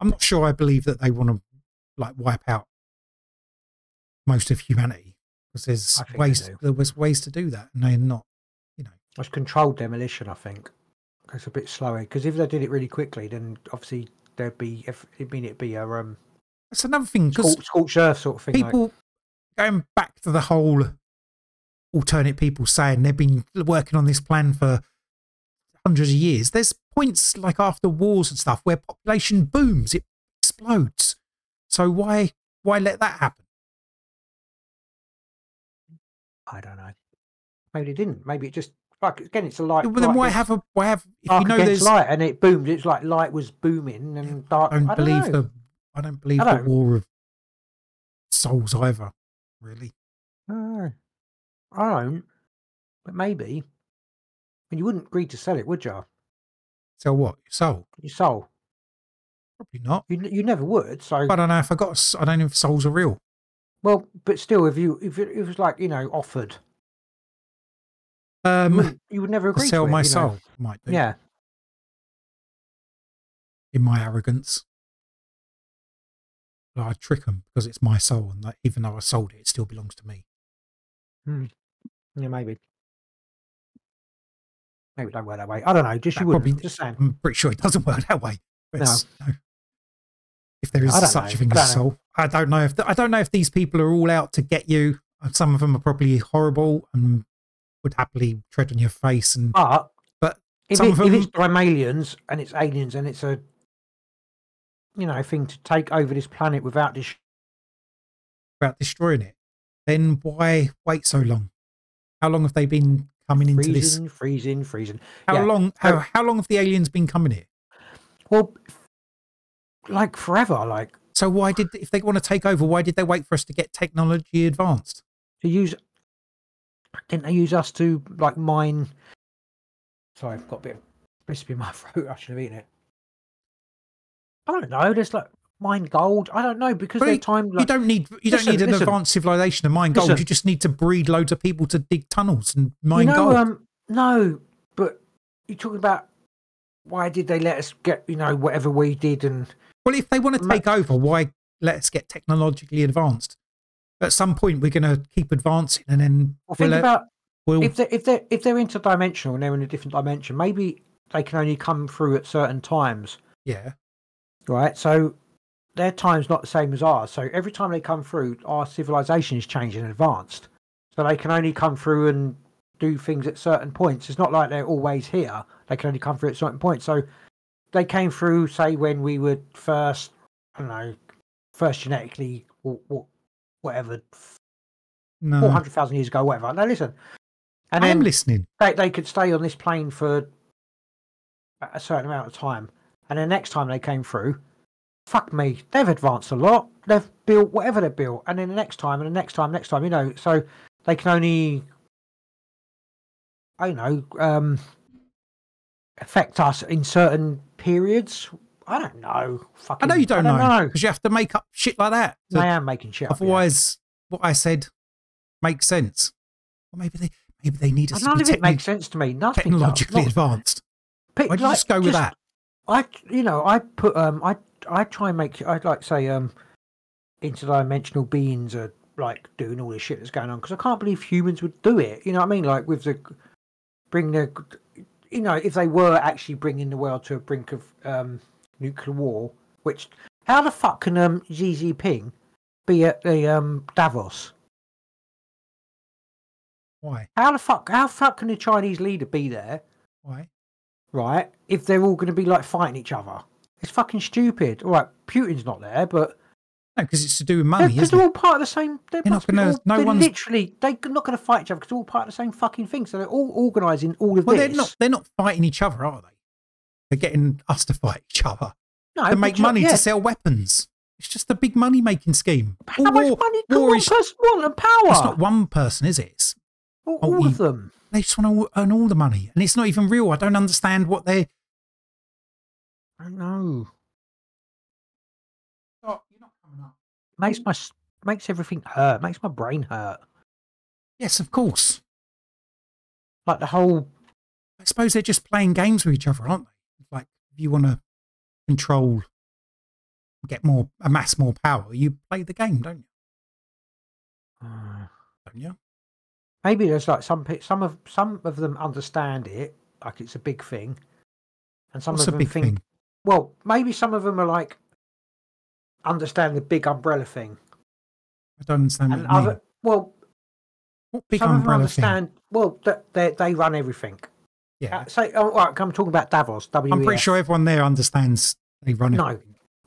I'm not sure I believe that they want to like wipe out most of humanity because there's I think they ways there was ways to do that and they're not. you know It's controlled demolition. I think it's a bit slower because if they did it really quickly, then obviously there'd be. If I mean, it'd be a um That's another thing because scorched, earth sort of thing. like- people going back to the whole alternate people saying they've been working on this plan for hundreds of years. There's points like after wars and stuff where population booms, it explodes. So why why let that happen? I don't know. Maybe it didn't. Maybe it just like again. It's a light. Well, then light why have a why have if you know there's light and it boomed? It's like light was booming and dark. I don't I don't believe know. the I don't believe I the don't. war of souls either. Really, No, I don't. But maybe. And you wouldn't agree to sell it, would you? Sell what? Your soul? Your soul. Probably not. You you never would. So But I don't know if I got. a I don't know if souls are real. well, but still, if you if it, it was like you know offered, you, Um, you would never agree sell to it, my you know? soul might do. Yeah. in my arrogance. But I'd trick them because it's my soul, and that even though I sold it, it still belongs to me. Hmm. Yeah, maybe. Maybe it don't work that way. I don't know. Just That you wouldn't. probably- Just saying. I'm pretty sure it doesn't work that way. No. no. If there is such know. a thing as don't know. soul, I don't know if I don't know if these people are all out to get you. Uh, some of them are probably horrible and would happily tread on your face. And But but if, some it, of if it's them- aliens and it's aliens and it's a you know thing to take over this planet without this about destroying it, then why wait so long? How long have they been coming into this? freezing, freezing, freezing. How yeah, long? so- How, how long have the aliens been coming here? Well, like forever. Like So why did if they want to take over, why did they wait for us to get technology advanced? to use. Didn't they use us to like mine? Sorry, I've got a bit of crispy in my throat. I should have eaten it. I don't know. There's like mine gold. I don't know because you- time. you don't need you don't need an listen. advanced civilization to mine gold. Listen. You just need to breed loads of people to dig tunnels and mine you know, gold. um, no, but you're talking about why did they let us get you know whatever we did and well, if they want to take over, why let us get technologically advanced? At some point, we're going to keep advancing, and then well, think we'll, about we'll if they if they if they're interdimensional and they're in a different dimension, maybe they can only come through at certain times, yeah. Right? So their time's not the same as ours. So every time they come through, our civilization is changing and advanced. So they can only come through and do things at certain points. It's not like they're always here. They can only come through at certain points. So they came through, say, when we were first, I don't know, first genetically, or, or whatever, No, four hundred thousand years ago, whatever. Now listen, and I am then listening. they, they could stay on this plane for a certain amount of time, and the next time they came through, fuck me, they've advanced a lot. They've built whatever they built, and then the next time, and the next time, next time, you know. So they can only, I don't know, um, affect us in certain periods. I don't know. I know you don't, I know because you have to make up shit like that. to- I am making shit. up, yeah. otherwise, what I said makes sense. Or maybe they maybe they need us none of it makes sense to me. Nothing. does. technologically Not- advanced. pick- Why don't you like, just go with that? I, you know, I put um, I I try and make I'd like say um, interdimensional beings are like doing all this shit that's going on because I can't believe humans would do it. You know what I mean? Like with the bring the, you know, if they were actually bringing the world to a brink of um, nuclear war, which how the fuck can um, Xi Jinping be at the um, Davos? Why? How the fuck? How fuck can the Chinese leader be there? Why? Right? If they're all going to be like fighting each other, it's fucking stupid. All right, Putin's not there, but No, because it's to do with money, because they're all part of the same. They're, They're not gonna- all- no they're one's- literally they're not going to fight each other because they're all part of the same fucking thing. So they're all organising all of Well, this. they're not. They're not fighting each other, are they? They're getting us to fight each other no, to make money yeah. to sell weapons. It's just a big money making scheme. How much war, money can war one is- person want and power? It's not one person, is it? It's, all, all of them. They just want to earn all the money, and it's not even real. I don't understand what they. I don't know. Oh, you're not coming up. Makes my makes everything hurt. Makes my brain hurt. Yes, of course. Like the whole I suppose they're just playing games with each other, aren't they? Like, if you want to control, get more, amass more power, you play the game, don't you? uh, Don't you? Maybe there's like some some of some of them understand it like it's a big thing, and some What's of a them big think thing? well maybe some of them are like understand the big umbrella thing, I don't understand and mean. other well What big some of them umbrella thing? understand well that they they run everything. Yeah, Uh, say oh, right, I'm talking about Davos. WEF. I'm pretty sure everyone there understands they run it. No,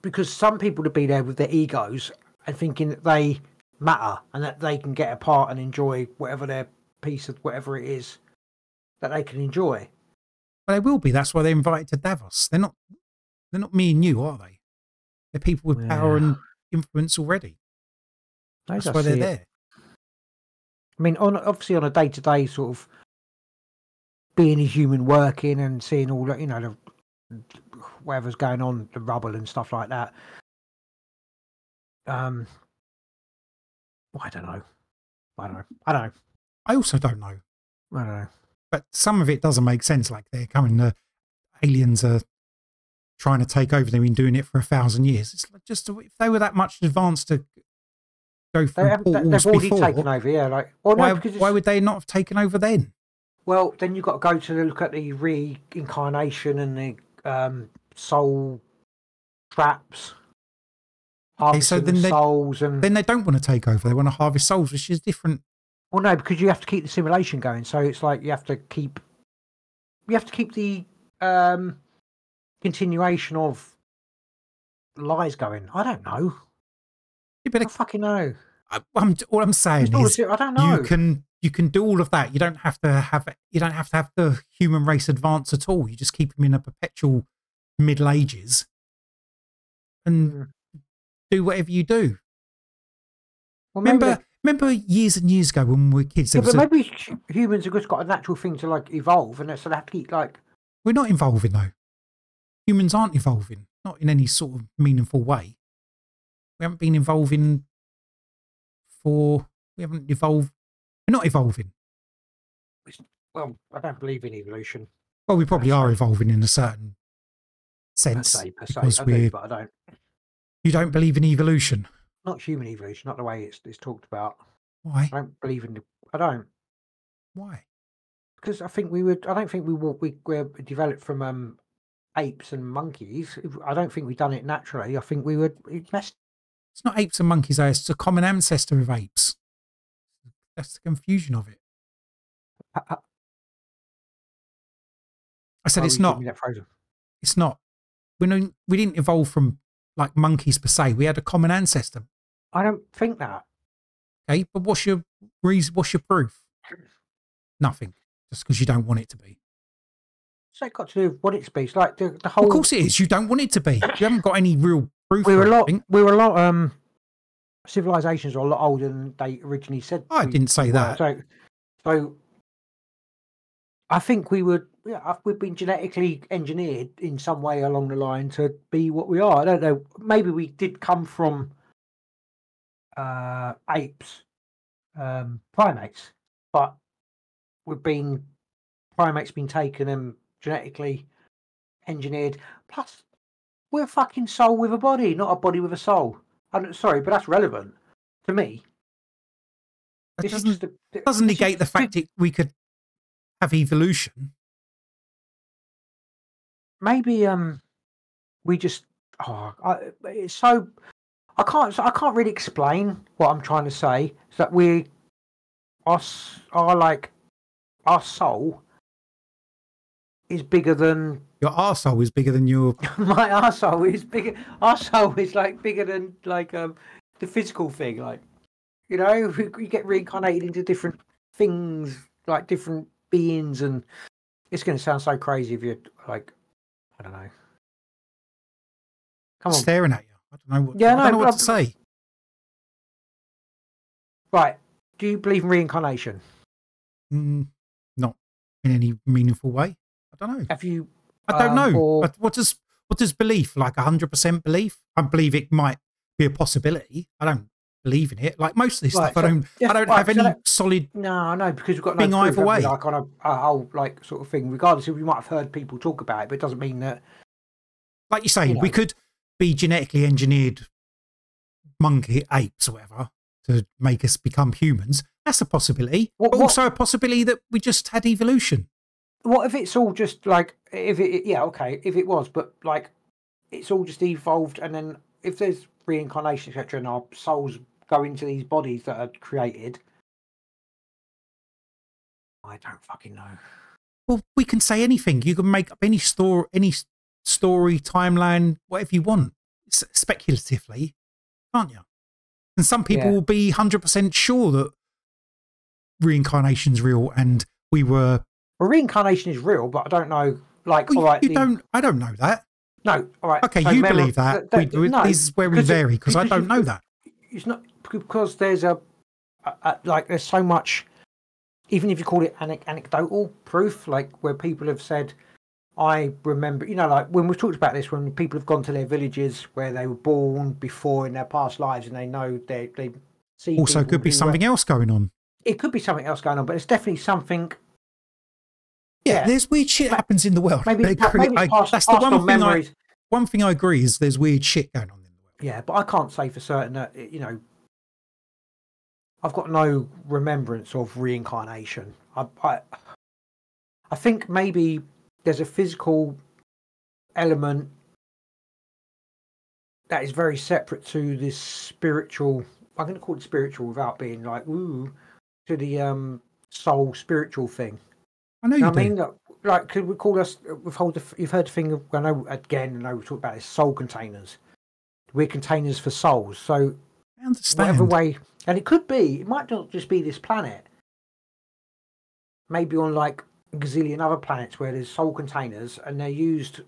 because some people would be there with their egos and thinking that they matter and that they can get a part and enjoy whatever their piece of whatever it is that they can enjoy. But they will be. That's why they're invited to Davos. They're not. They're not me and you, are they? They're people with power and influence already. Those That's why they're it. there. I mean, on obviously on a day to day sort of being a human working and seeing all that, you know, the whatever's going on, the rubble and stuff like that. Um, I don't know. I don't know. I don't know. I also don't know. I don't know. but some of it doesn't make sense. Like they're coming, the aliens are trying to take over. They've been doing it for a thousand years. It's like just if they were that much advanced to go haven't, they- portals they've already before, taken over. Yeah, like well, why, no, why would they not have taken over then? well, then you've got to go to look at the reincarnation and the um, soul traps. Okay, so then the they- souls and Then they don't want to take over. They want to harvest souls, which is different. Well, no, because you have to keep the simulation going. So it's like you have to keep, you have to keep the um, continuation of lies going. I don't know. Yeah, I fucking know. I, I'm, all I'm saying is, I don't know. you can you can do all of that. You don't have to have you don't have to have the human race advance at all. You just keep them in a perpetual Middle Ages and Mm. Do whatever you do. well, Remember, they- remember years and years ago when we were kids. yeah, but a- maybe hu- humans have just got a natural thing to like evolve, and so they have to keep like. we're not evolving though. Humans aren't evolving, not in any sort of meaningful way. We haven't been evolving for. We haven't evolved. We're not evolving. Well, I don't believe in evolution. Well, we probably are evolving in a certain Per sense. se, per se, I do, but I don't. You don't believe in evolution. Not human evolution, not the way it's, it's talked about. Why? I don't believe in. The, I don't. Why? because I think we would. I don't think we were, we were developed from um, apes and monkeys. I don't think we've done it naturally. I think we would. It messed. It's not apes and monkeys, though. It's a common ancestor of apes. That's the confusion of it. uh, I said why it's not. giving me that phrase? It's not. We don't, we didn't evolve from like monkeys per se. We had a common ancestor. I don't think that. Okay, but what's your reason? What's your proof? Nothing. Just because you don't want it to be. So it got to do with what it's based like the, the whole. Of course it is. You don't want it to be. You haven't got any real proof. we were a lot. anything. We were a lot. Um, civilizations are a lot older than they originally said. I didn't say were. that. So, so I think we would. Yeah, we've been genetically engineered in some way along the line to be what we are. I don't know. Maybe we did come from uh, apes, um, primates, but we've been primates been taken and genetically engineered. Plus, we're a fucking soul with a body, not a body with a soul. I'm sorry, but that's relevant to me. It doesn't, just a- doesn't negate the fact that we could have evolution. Maybe um we just oh I, it's so I can't I can't really explain what I'm trying to say. Is that we us are like our soul is bigger than Your arsehole is bigger than your. my arsehole is bigger. Our soul is like bigger than like um the physical thing. Like you know, we, we get reincarnated into different things, like different beings, and it's going to sound so crazy if you're like, I don't know. Come on, staring at you. I don't know what, Yeah, I no, don't know what but- to say. right? Do you believe in reincarnation? Mm, not in any meaningful way. I don't know. Have you? I don't um, know. or- But what does what does belief like hundred percent belief? I believe it might be a possibility. I don't believe in it. Like most of this Right, stuff, I don't. yes, I don't right, have so any solid. No, no, because we've got no Thing proof, either haven't we, way. like on a, a whole like sort of thing. Regardless, if we might have heard people talk about it, but it doesn't mean that Like you say, you we could be genetically engineered monkey apes or whatever to make us become humans. That's a possibility. What- but what- also a possibility that we just had evolution. What if it's all just like if it yeah okay if it was but like it's all just evolved and then if there's reincarnation etc and our souls go into these bodies that are created I don't fucking know Well, we can say anything. You can make up any story, any story, timeline, whatever you want, s- speculatively, can't you? And some people Yeah. will be hundred percent sure that reincarnation's real, and we were. well reincarnation is real but I don't know like Well, all right you the- don't. I don't know that. no all right Okay, so you believe that. th- we, we- no, this is where we vary because I don't know that. it's not because there's a, a, a like there's so much even if you call it anec- anecdotal proof like where people have said i remember you know like when we've talked about this when people have gone to their villages where they were born before in their past lives and they know they they see Also, could be were- something else going on. it could be something else going on but it's definitely something Yeah, Yeah. there's weird shit happens in the world. maybe, They it's pa- maybe I- past, that's the one on thing. I, memories one thing I agree is there's weird shit going on in the world. Yeah, but I can't say for certain that you know. I've got no remembrance of reincarnation. I, I, I think maybe there's a physical element that is very separate to this spiritual. I'm going to call it spiritual without being like ooh to the um soul spiritual thing. I know You you know I mean? Like, like, could we call us? We've heard the, you've heard the thing. Of, I know again. I know we talked about this. Soul containers. We're containers for souls. So I understand. whatever way, and it could be. It might not just be this planet. Maybe on like a gazillion other planets where there's soul containers, and they're used to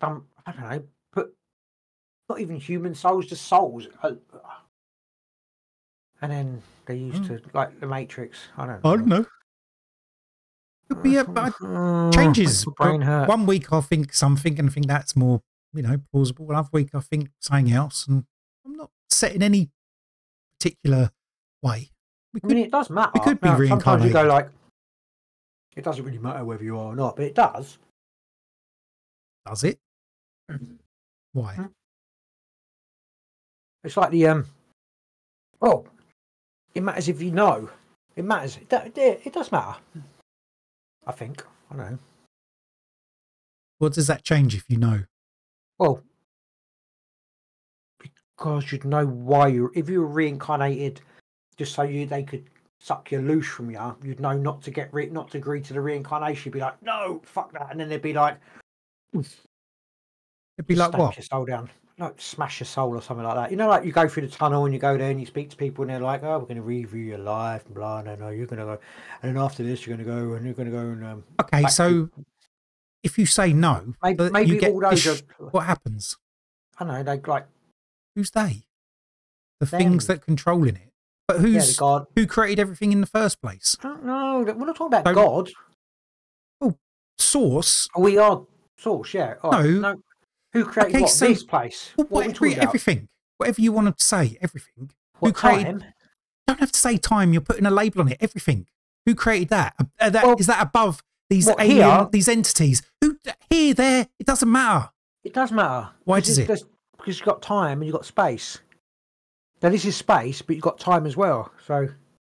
dump. I don't know. Put not even human souls, just souls. uh, And then they're used Hmm. to like the Matrix. I don't. know. I don't know. Could be a, but Uh, changes. brain hurt. One week I'll think something and I think that's more, you know, plausible. Another week I think something else, and set in any particular way. We I mean, it does matter. It could be Now, Sometimes you go like, it doesn't really matter whether you are or not, but it does. does it? Why? Hmm. It's like the um. Oh, it matters if you know. It matters. It, it, it does matter. I think. I don't know. What does that change if you know? Well, because you'd know why you. If you were reincarnated, just so you they could suck you loose from you, you'd know not to get re- not to agree to the reincarnation. You'd be like, no, fuck that, and then they'd be like, It'd be like what? your soul down. Like smash your soul or something like that. You know, like you go through the tunnel and you go there and you speak to people and they're like, "Oh, we're going to review your life," and blah, no, no, you're going to go, and then after this, you're going to go and you're going to go and um, Okay, back to- so if you say no, maybe, maybe you get all those are, what happens? I don't know, they like, Who's they? The things Them. that controlling it. But yeah, who's God. who created everything in the first place? I don't know. We're not talking about God. Source. We are source, yeah. Right, No. Who created Okay, what? so- this place. Well, what are we whatever, about? everything. Whatever you want to say, everything. What created- time? don't have to say time. You're putting a label on it. Everything. Who created that? Uh, uh, that Well, is that above these what, alien, here? these entities? Who here, there? It doesn't matter. It does matter. Why does it? Because you've got time and you've got space. Now this is space, but you've got time as well. So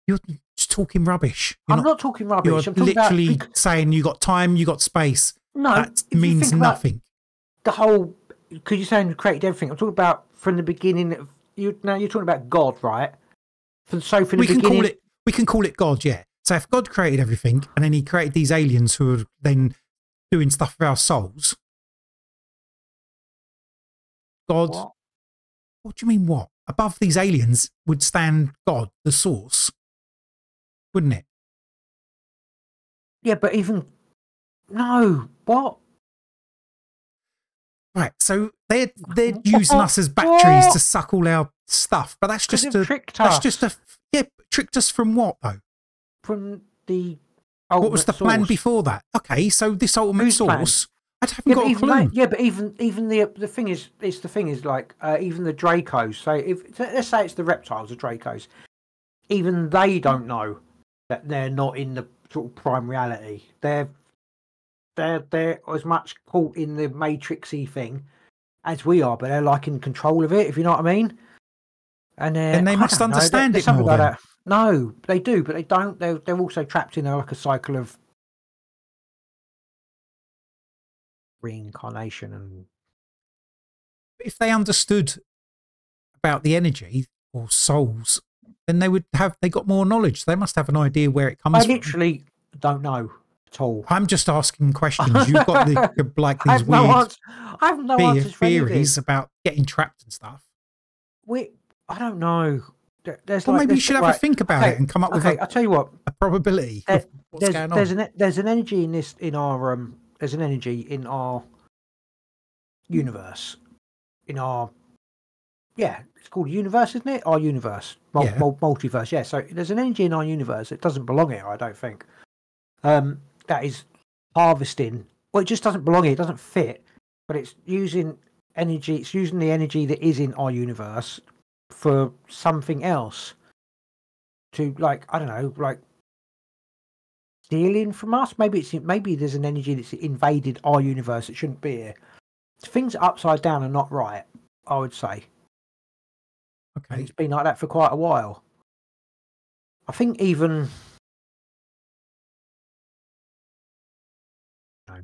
You're just talking rubbish. You're I'm not, talking rubbish. You're I'm talking about literally saying you've got time, you've got space. no. that means nothing. The whole because you're saying you created everything. I'm talking about from the beginning. Of, you now you're talking about God, right? From so from we the can beginning. call it we can call it God, yeah. So if God created everything and then he created these aliens who are then doing stuff for our souls, God, what, What? do you mean what? Above these aliens would stand God, the source, wouldn't it? Yeah, but even no. What? Right. So they're they're using us as batteries What? to suck all our stuff, but that's just a tricked that's us. just a yeah tricked us from what though? From the what was the ultimate plan before that? Okay, so this ultimate source. plan? I haven't Yeah, got but a even clue. yeah, but even even the the thing is, it's the thing is like uh, even the Dracos. So if let's say it's the reptiles, the Dracos, even they don't know that they're not in the sort of prime reality. They're they're they're as much caught in the matrixy thing as we are, but they're like in control of it. If you know what I mean. And they're- they I must don't know, understand it something more like that. No, they do, but they don't. They're they're also trapped in a, like a cycle of reincarnation and if they understood about the energy or souls, then they would have they got more knowledge. They must have an idea where it comes I from. literally don't know at all. I'm just asking questions. You've got the, like I these have no weird answer. I have no the- answers theories about getting trapped and stuff. We, I don't know. There's Well, like, maybe you should have a think about okay, it and come up with Okay, a, I'll tell you what. a probability There- of what's there's going on. there's an there's an energy in this in our um there's an energy in our universe. In our yeah it's called universe isn't it? Our universe. Mul- Yeah. mul- multiverse yeah. So there's an energy in our universe that doesn't belong here i don't think. Um that is harvesting. Well it just doesn't belong here. It doesn't fit but it's using energy it's using the energy that is in our universe for something else to like i don't know like stealing from us maybe it's maybe there's an energy that's invaded our universe that shouldn't be here things are upside down and not right i would say and okay. it's been like that for quite a while i think even No.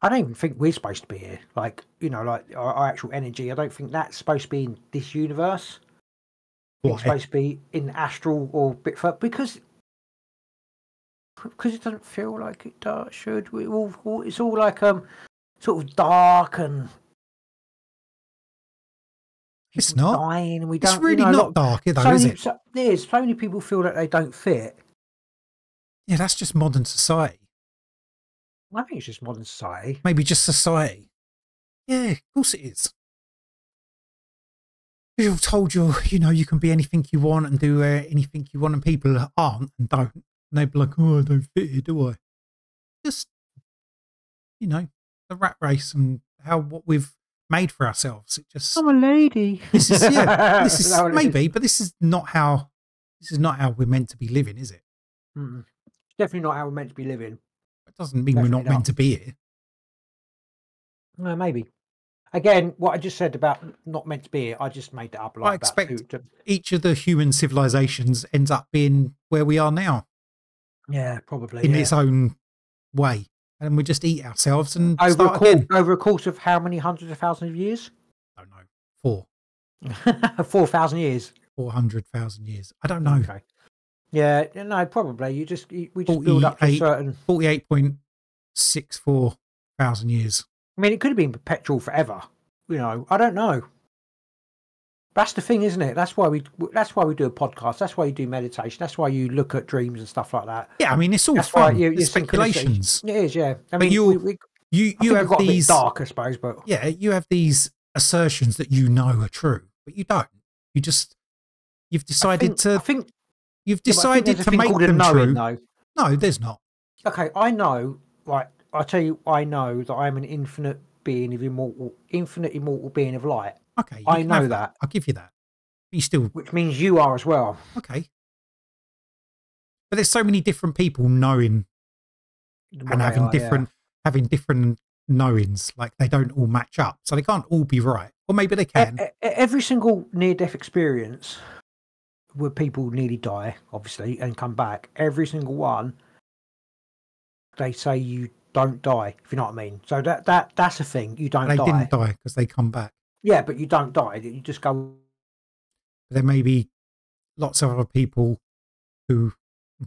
I don't even think we're supposed to be here. Like, you know, like our, our actual energy. I don't think that's supposed to be in this universe. Why? It's supposed to be in astral or bit further because because it doesn't feel like it does, should. We all, all it's all like um sort of dark and It's not. dying we It's don't. you really know, not lot- dark, though, so is many, it? So, there's so many people feel that they don't fit. Yeah, that's just modern society. I think it's just modern society. Maybe just society. Yeah, of course it is. You're told you you know you can be anything you want and do uh, anything you want, and people aren't and don't. And they'd be like, "Oh, I don't fit here, do I?" Just you know, the rat race and how what we've made for ourselves. It just I'm a lady. this is yeah, this is that what it maybe, but this is not how this is not how we're meant to be living, is it? Mm-mm. Definitely not how we're meant to be living. It doesn't mean we're not Definitely meant to be here. No, maybe. Again, what I just said about not meant to be here, I just made that up. Like I expect- two- two- Each of the human civilizations ends up being where we are now. Yeah, probably. in yeah. its own way. And we just eat ourselves and over a start course, again. over a course of how many hundreds of thousands of years? I don't know. Four, Four thousand years. 400,000 years. I don't know. Okay. Yeah, yeah, no, probably. You just you- we just build up to a 48. certain. 48.64 thousand years. I mean, it could have been perpetual forever. You know, I don't know. That's the thing, isn't it? That's why we. That's why we do a podcast. That's why you do meditation. That's why you look at dreams and stuff like that. Yeah, I mean, it's all That's fun. you, it's speculations. It is, yeah. I mean, you- we, You, you have got these, dark, I suppose, but yeah, you have these assertions that you know are true, but you don't. You just, you've I decided think, to, I think you've yeah, think decided to make them knowing, true. though. No, there's not. Okay, I know. Right, I tell you, I know that I'm an infinite being of immortal, infinite immortal being of light, Okay. I know have that. I'll give you that. But you still, which means you are as well. okay. But there's so many different people knowing what and having are, yeah. different having different knowings like they don't all match up so they can't all be right or maybe they can every single near-death experience where people nearly die, obviously, and come back, every single one, they say you don't die. If you know what I mean. So that that that's a thing. You don't they die. didn't die because they come back. Yeah, but you don't die. You just go. There may be lots of other people who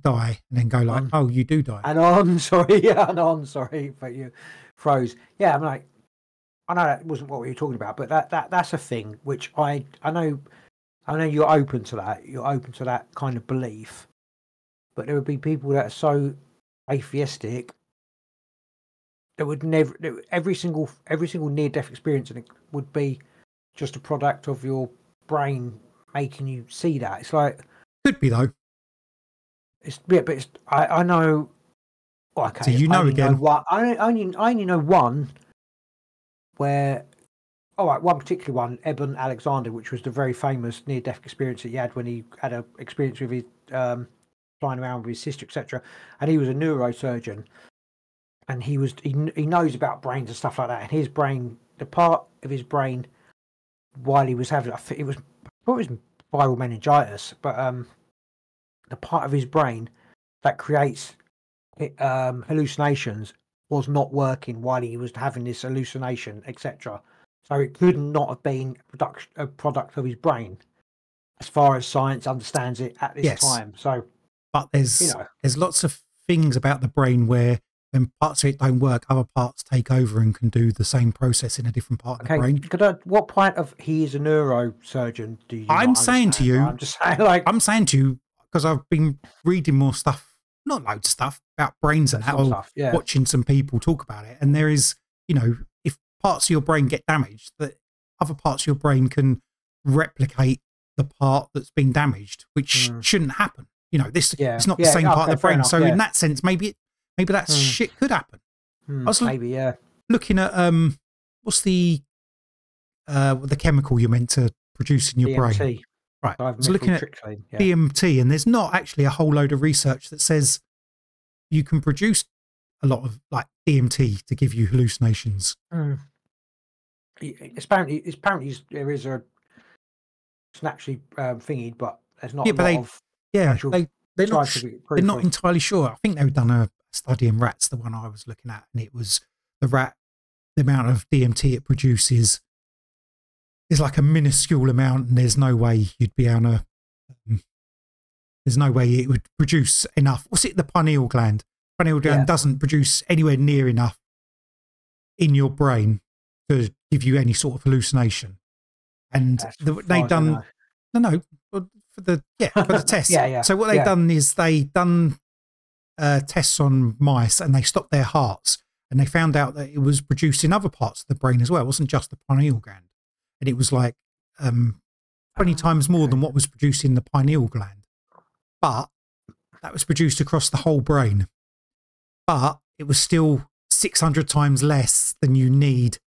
die and then go like, Um, "Oh, you do die." And on, sorry, yeah, and on, sorry, but you froze. Yeah, I'm like, I know that wasn't what we were talking about, but that that that's a thing which I I know, I know you're open to that. You're open to that kind of belief, but there would be people that are so atheistic that would never every single every single near death experience and it would be just a product of your brain making you see that. It's like Could be though. it's yeah, but it's I, I know. well, Okay, you know again. one, I only- I only know one where. All right, one particular one, Eben Alexander, which was the very famous near-death experience that he had when he had a experience with his um, flying around with his sister, etc. And he was a neurosurgeon, and he was he, he knows about brains and stuff like that. And his brain, the part of his brain, while he was having, I think it was, what was viral meningitis, but um, the part of his brain that creates it, um, hallucinations was not working while he was having this hallucination, etc. So it could not have been product, a product of his brain, as far as science understands it at this Yes. time. So But there's you know, there's lots of things about the brain where when parts of it don't work, other parts take over and can do the same process in a different part of okay. the brain. Could I, what point of he is a neurosurgeon do you? I'm saying to you- I'm just saying, like, I'm saying to you because I've been reading more stuff, not loads of stuff about brains and how stuff, yeah. watching some people talk about it. And there is, you know, if parts of your brain get damaged, that other parts of your brain can replicate the part that's been damaged, which Mm. shouldn't happen. You know, this Yeah. it's not Yeah, the same part of the brain. enough, so in that sense, maybe it, maybe that Mm. shit could happen. Hmm, I was maybe, yeah. Looking at um, what's the uh the chemical you're meant to produce in your brain? DMT, Right. I was looking at yeah. DMT, and there's not actually a whole load of research that says you can produce a lot of like DMT to give you hallucinations. Mm. It's apparently, it's apparently there is a it's naturally um, thingy, but there's not Yeah, a but lot they of yeah they they're not they're not entirely sure. I think they've done a study in rats, the one I was looking at, and it was the rat, the amount of DMT it produces is like a minuscule amount, and there's no way you'd be able to. Um, there's no way it would produce enough. What's it? The pineal gland. Pineal gland Yeah. doesn't produce anywhere near enough in your brain to give you any sort of hallucination. And the, they've done know. no, no, for for the yeah for the test. Yeah, yeah, So what they've yeah. done is they done uh, tests on mice and they stopped their hearts and they found out that it was produced in other parts of the brain as well. It wasn't just the pineal gland, and it was like um, twenty times more than what was produced in the pineal gland. But that was produced across the whole brain. But it was still six hundred times less than you need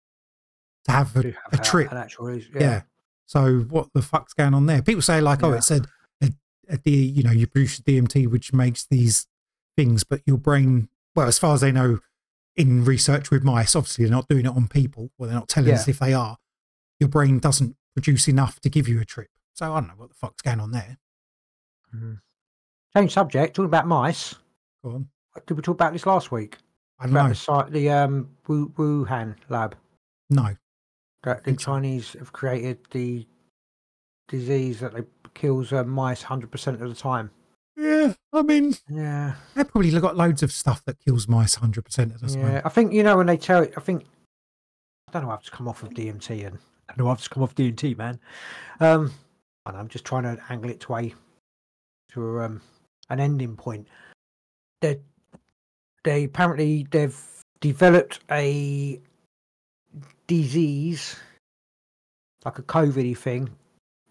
to have a, Do a trip. reason. Yeah. Yeah. So what the fuck's going on there? People say like, oh, Yeah. it's a, a, a D, you know, you produce DMT which makes these things, but your brain, well, as far as they know, in research with mice, obviously they're not doing it on people, or they're not telling us if they are. Your brain doesn't produce enough to give you a trip. So I don't know what the fuck's going on there. Change subject. Talking about mice. Go on. Did we talk about this last week? I don't About know. the site, the um, Wuhan lab No. that the. Chinese have created the disease that they kills uh, mice hundred percent of the time. Yeah, I mean, Yeah, they've probably got loads of stuff that kills mice 100% of the time. yeah. I think you know when they tell. I think I don't know. I've just come off of DMT and I know I've just come off DMT, man. Um, and I'm just trying to angle it to a to um an ending point. They they apparently they've developed a disease like a COVID thing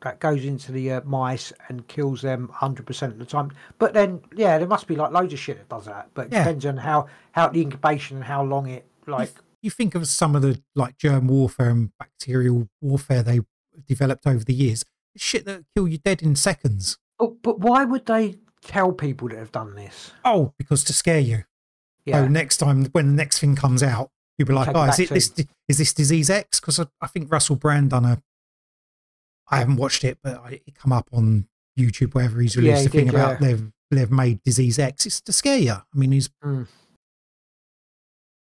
that goes into the uh, mice and kills them 100% of the time. But then, yeah, there must be like loads of shit that does that. But it Yeah. depends on how how the incubation and how long it like. you think of some of the like germ warfare and bacterial warfare they developed over the years, shit that kill you dead in seconds. But, but why would they tell people that have done this? Oh, because to scare you. Yeah, So next time when the next thing comes out, you'll be like, "Oh, is it this? Is this disease X?" Because I, I think Russell Brand done a. I haven't watched it, but I, it come up on YouTube, wherever he's Yeah, released he a thing did, about yeah. they've they've made disease X. It's to scare you. I mean, he's Mm.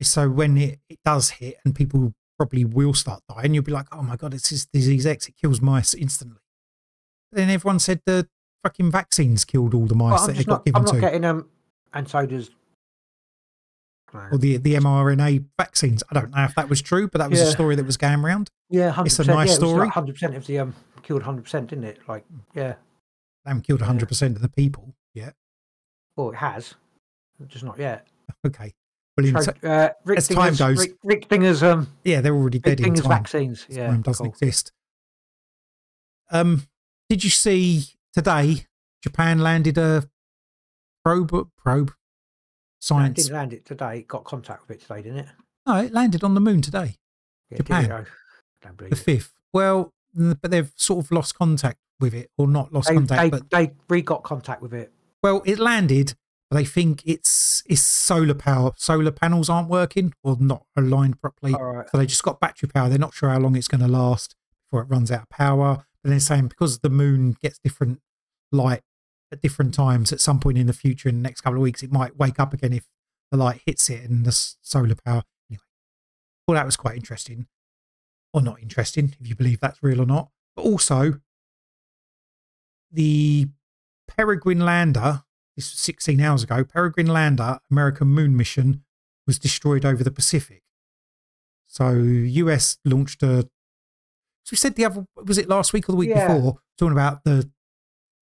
so when it, it does hit and people probably will start dying, you'll be like, oh my god, it's this disease X. It kills mice instantly. Then everyone said the fucking vaccines killed all the mice Well, that they got not, given I'm not to, getting them, and so does. or the the mRNA vaccines. I don't know if that was true, but that was a story that was going around. Yeah, hundred It's a percent. nice yeah, story. Hundred percent of the um killed hundred percent, didn't it? Like, yeah. They haven't killed Yeah. 100% of the people yet. Well, it has, just not yet. Okay. Well, So, t- uh, Rick as time goes- Rick, Rick Dinger's um yeah, they're already Rick dead in time. vaccines. Yeah, time doesn't cool. exist. Um, did you see today Japan landed a probe? Probe No, it science? didn't land it today. It got contact with it today, didn't it? No, it landed on the moon today, Yeah, Japan. Don't believe the it. fifth. Well, but they've sort of lost contact with it, or not lost They, contact, they, but they re got contact with it. well, it landed. But they think it's it's solar power. Solar panels aren't working or not aligned properly. Right. So they just got battery power. They're not sure how long it's going to last before it runs out of power. But they're saying because the moon gets different light at different times, at some point in the future, in the next couple of weeks, it might wake up again if the light hits it and the solar power. Anyway, well, that was quite interesting, or not interesting, if you believe that's real or not. But also, the Peregrine lander. This was 16 hours ago. Peregrine lander, American moon mission, was destroyed over the Pacific. So US launched a. So we said the other was it last week or the week Yeah. before talking about the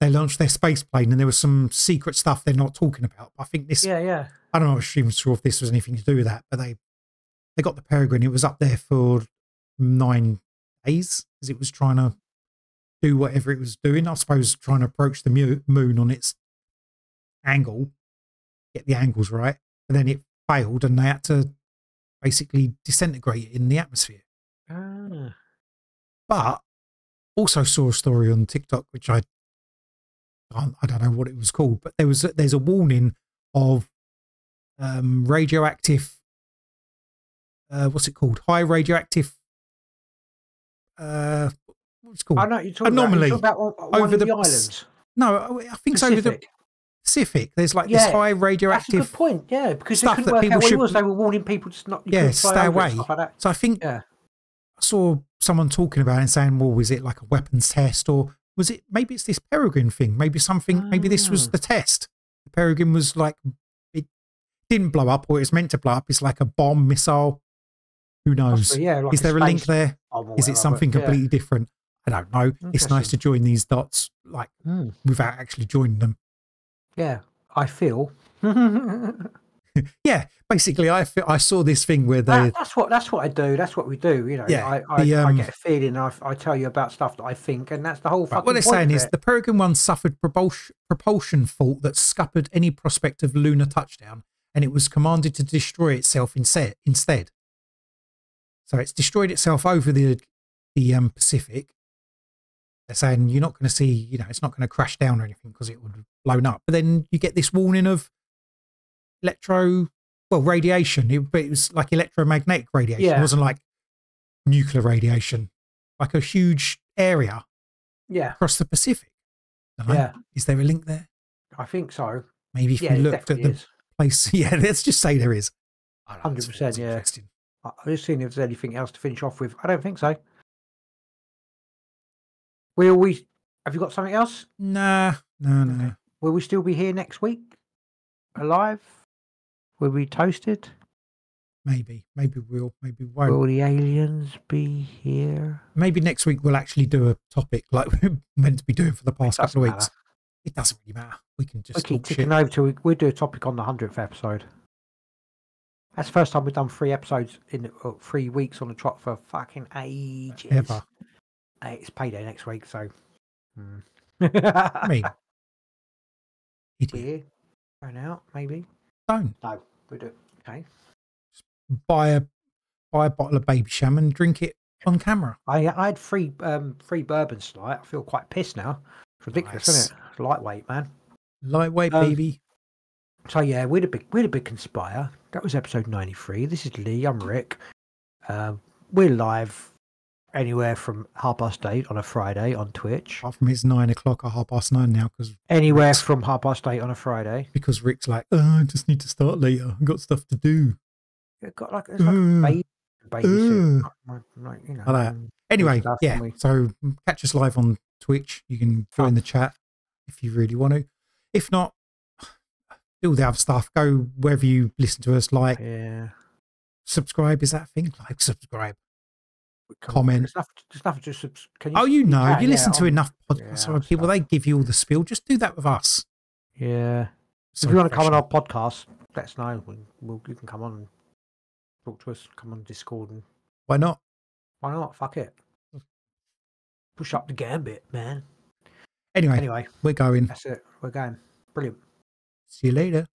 they launched their space plane and there was some secret stuff they're not talking about. I think this Yeah, yeah. I don't know if even sure if this was anything to do with that, but they they got the Peregrine. It was up there for nine days as it was trying to do whatever it was doing. I suppose trying to approach the moon on its angle, get the angles right, and then it failed, and they had to basically disintegrate it in the atmosphere. Ah. But also saw a story on TikTok which I can't, I don't know what it was called, but there was a, there's a warning of um, radioactive. Uh, what's it called? High radioactive. Uh, what's it called? I know you're talking Anomaly about, you're talking about over the, the islands. No, I think it's over the Pacific. Pacific. There's like Yeah, this high That's a radioactive. good point. Yeah, because they stuff that people should- was. They were warning people to not. Yeah, fly stay away. Like that. So I think Yeah. I saw someone talking about it and saying, well, was it like a weapons test or was it maybe it's this Peregrine thing? Maybe something, maybe this was Ah. the test. The Peregrine was like, it didn't blow up or it was meant to blow up. It's like a bomb missile. Who knows? Possibly, yeah, like Is there a link there? Is it something but yeah. completely different? I don't know. It's nice to join these dots like Hmm. without actually joining them. Yeah, I feel. Yeah, basically, I feel, I saw this thing where they That- that's what that's what I do. That's what we do. You know, Yeah, I, I, the, I um, get a feeling. I, I tell you about stuff that I think, and that's the whole Right, what they're saying is the Peregrine 1 suffered propulsion, propulsion fault that scuppered any prospect of lunar touchdown, and it was commanded to destroy itself instead. instead. So it's destroyed itself over the the um, Pacific. They're saying you're not going to see, you know, it's not going to crash down or anything because it would have blown up. But then you get this warning of electro, well, radiation. It, it was like electromagnetic radiation. It wasn't like nuclear radiation, like a huge area yeah, across the Pacific. Yeah. Is there a link there? I think so. Maybe if yeah, we looked at the is. place. Yeah, let's just say there is. I don't know, it's- 100%, yeah. interesting. I- I'm just seeing if there's anything else to finish off with. I don't think so. Will we? Have you got something else? Nah, no, no. Okay. Will we still be here next week? Alive? Will we toasted? Maybe, maybe we'll, maybe we won't. Will the aliens be here? maybe next week we'll actually do a topic like we're meant to be doing for the past couple of weeks. It doesn't really matter. We can We just keep talk shit. ticking over till we, we'll do a topic on the hundredth episode. That's the first time we've done three episodes in uh, three weeks on the trot for fucking ages. Ever. Hey, it's payday next week, so. Hmm. I mean, idiot. Beer going out, maybe. Don't No, we do. Okay. buy a buy a bottle of Babycham and drink it on camera. I I had three um three bourbons tonight. I feel quite pissed now. It's ridiculous, isn't it? Lightweight, man. Lightweight Um, baby. So yeah, we're the big we're the big conspire. That was episode ninety three. This is Lee. I'm Rick. Um, we're live anywhere from half past eight on a Friday on Twitch. Apart from it's nine o'clock or half past nine now because Anywhere Rick's- from half past eight on a Friday. because Rick's like, oh, I just need to start later. I've got stuff to do. It got like it's like a Uh, baby, babysit, uh. like, you know. Like Anyway, stuff, yeah. we- So catch us live on Twitch. You can join the chat if you really want to. If not, do all the other stuff. Go wherever you listen to us. Like, Yeah. subscribe. Is that thing? Like, subscribe. comment. There's nothing, there's nothing to subs- can Oh, you know, you listen yeah, to enough podcasts or people. They give you all the spiel. Just do that with us. Yeah. So if you want to come on our podcast, let us know. We'll, we'll, you can come on and talk to us. Come on Discord and why not? why not? Fuck it. Push up the gambit, man. Anyway, Anyway, we're going. that's it. We're going. Brilliant. See you later.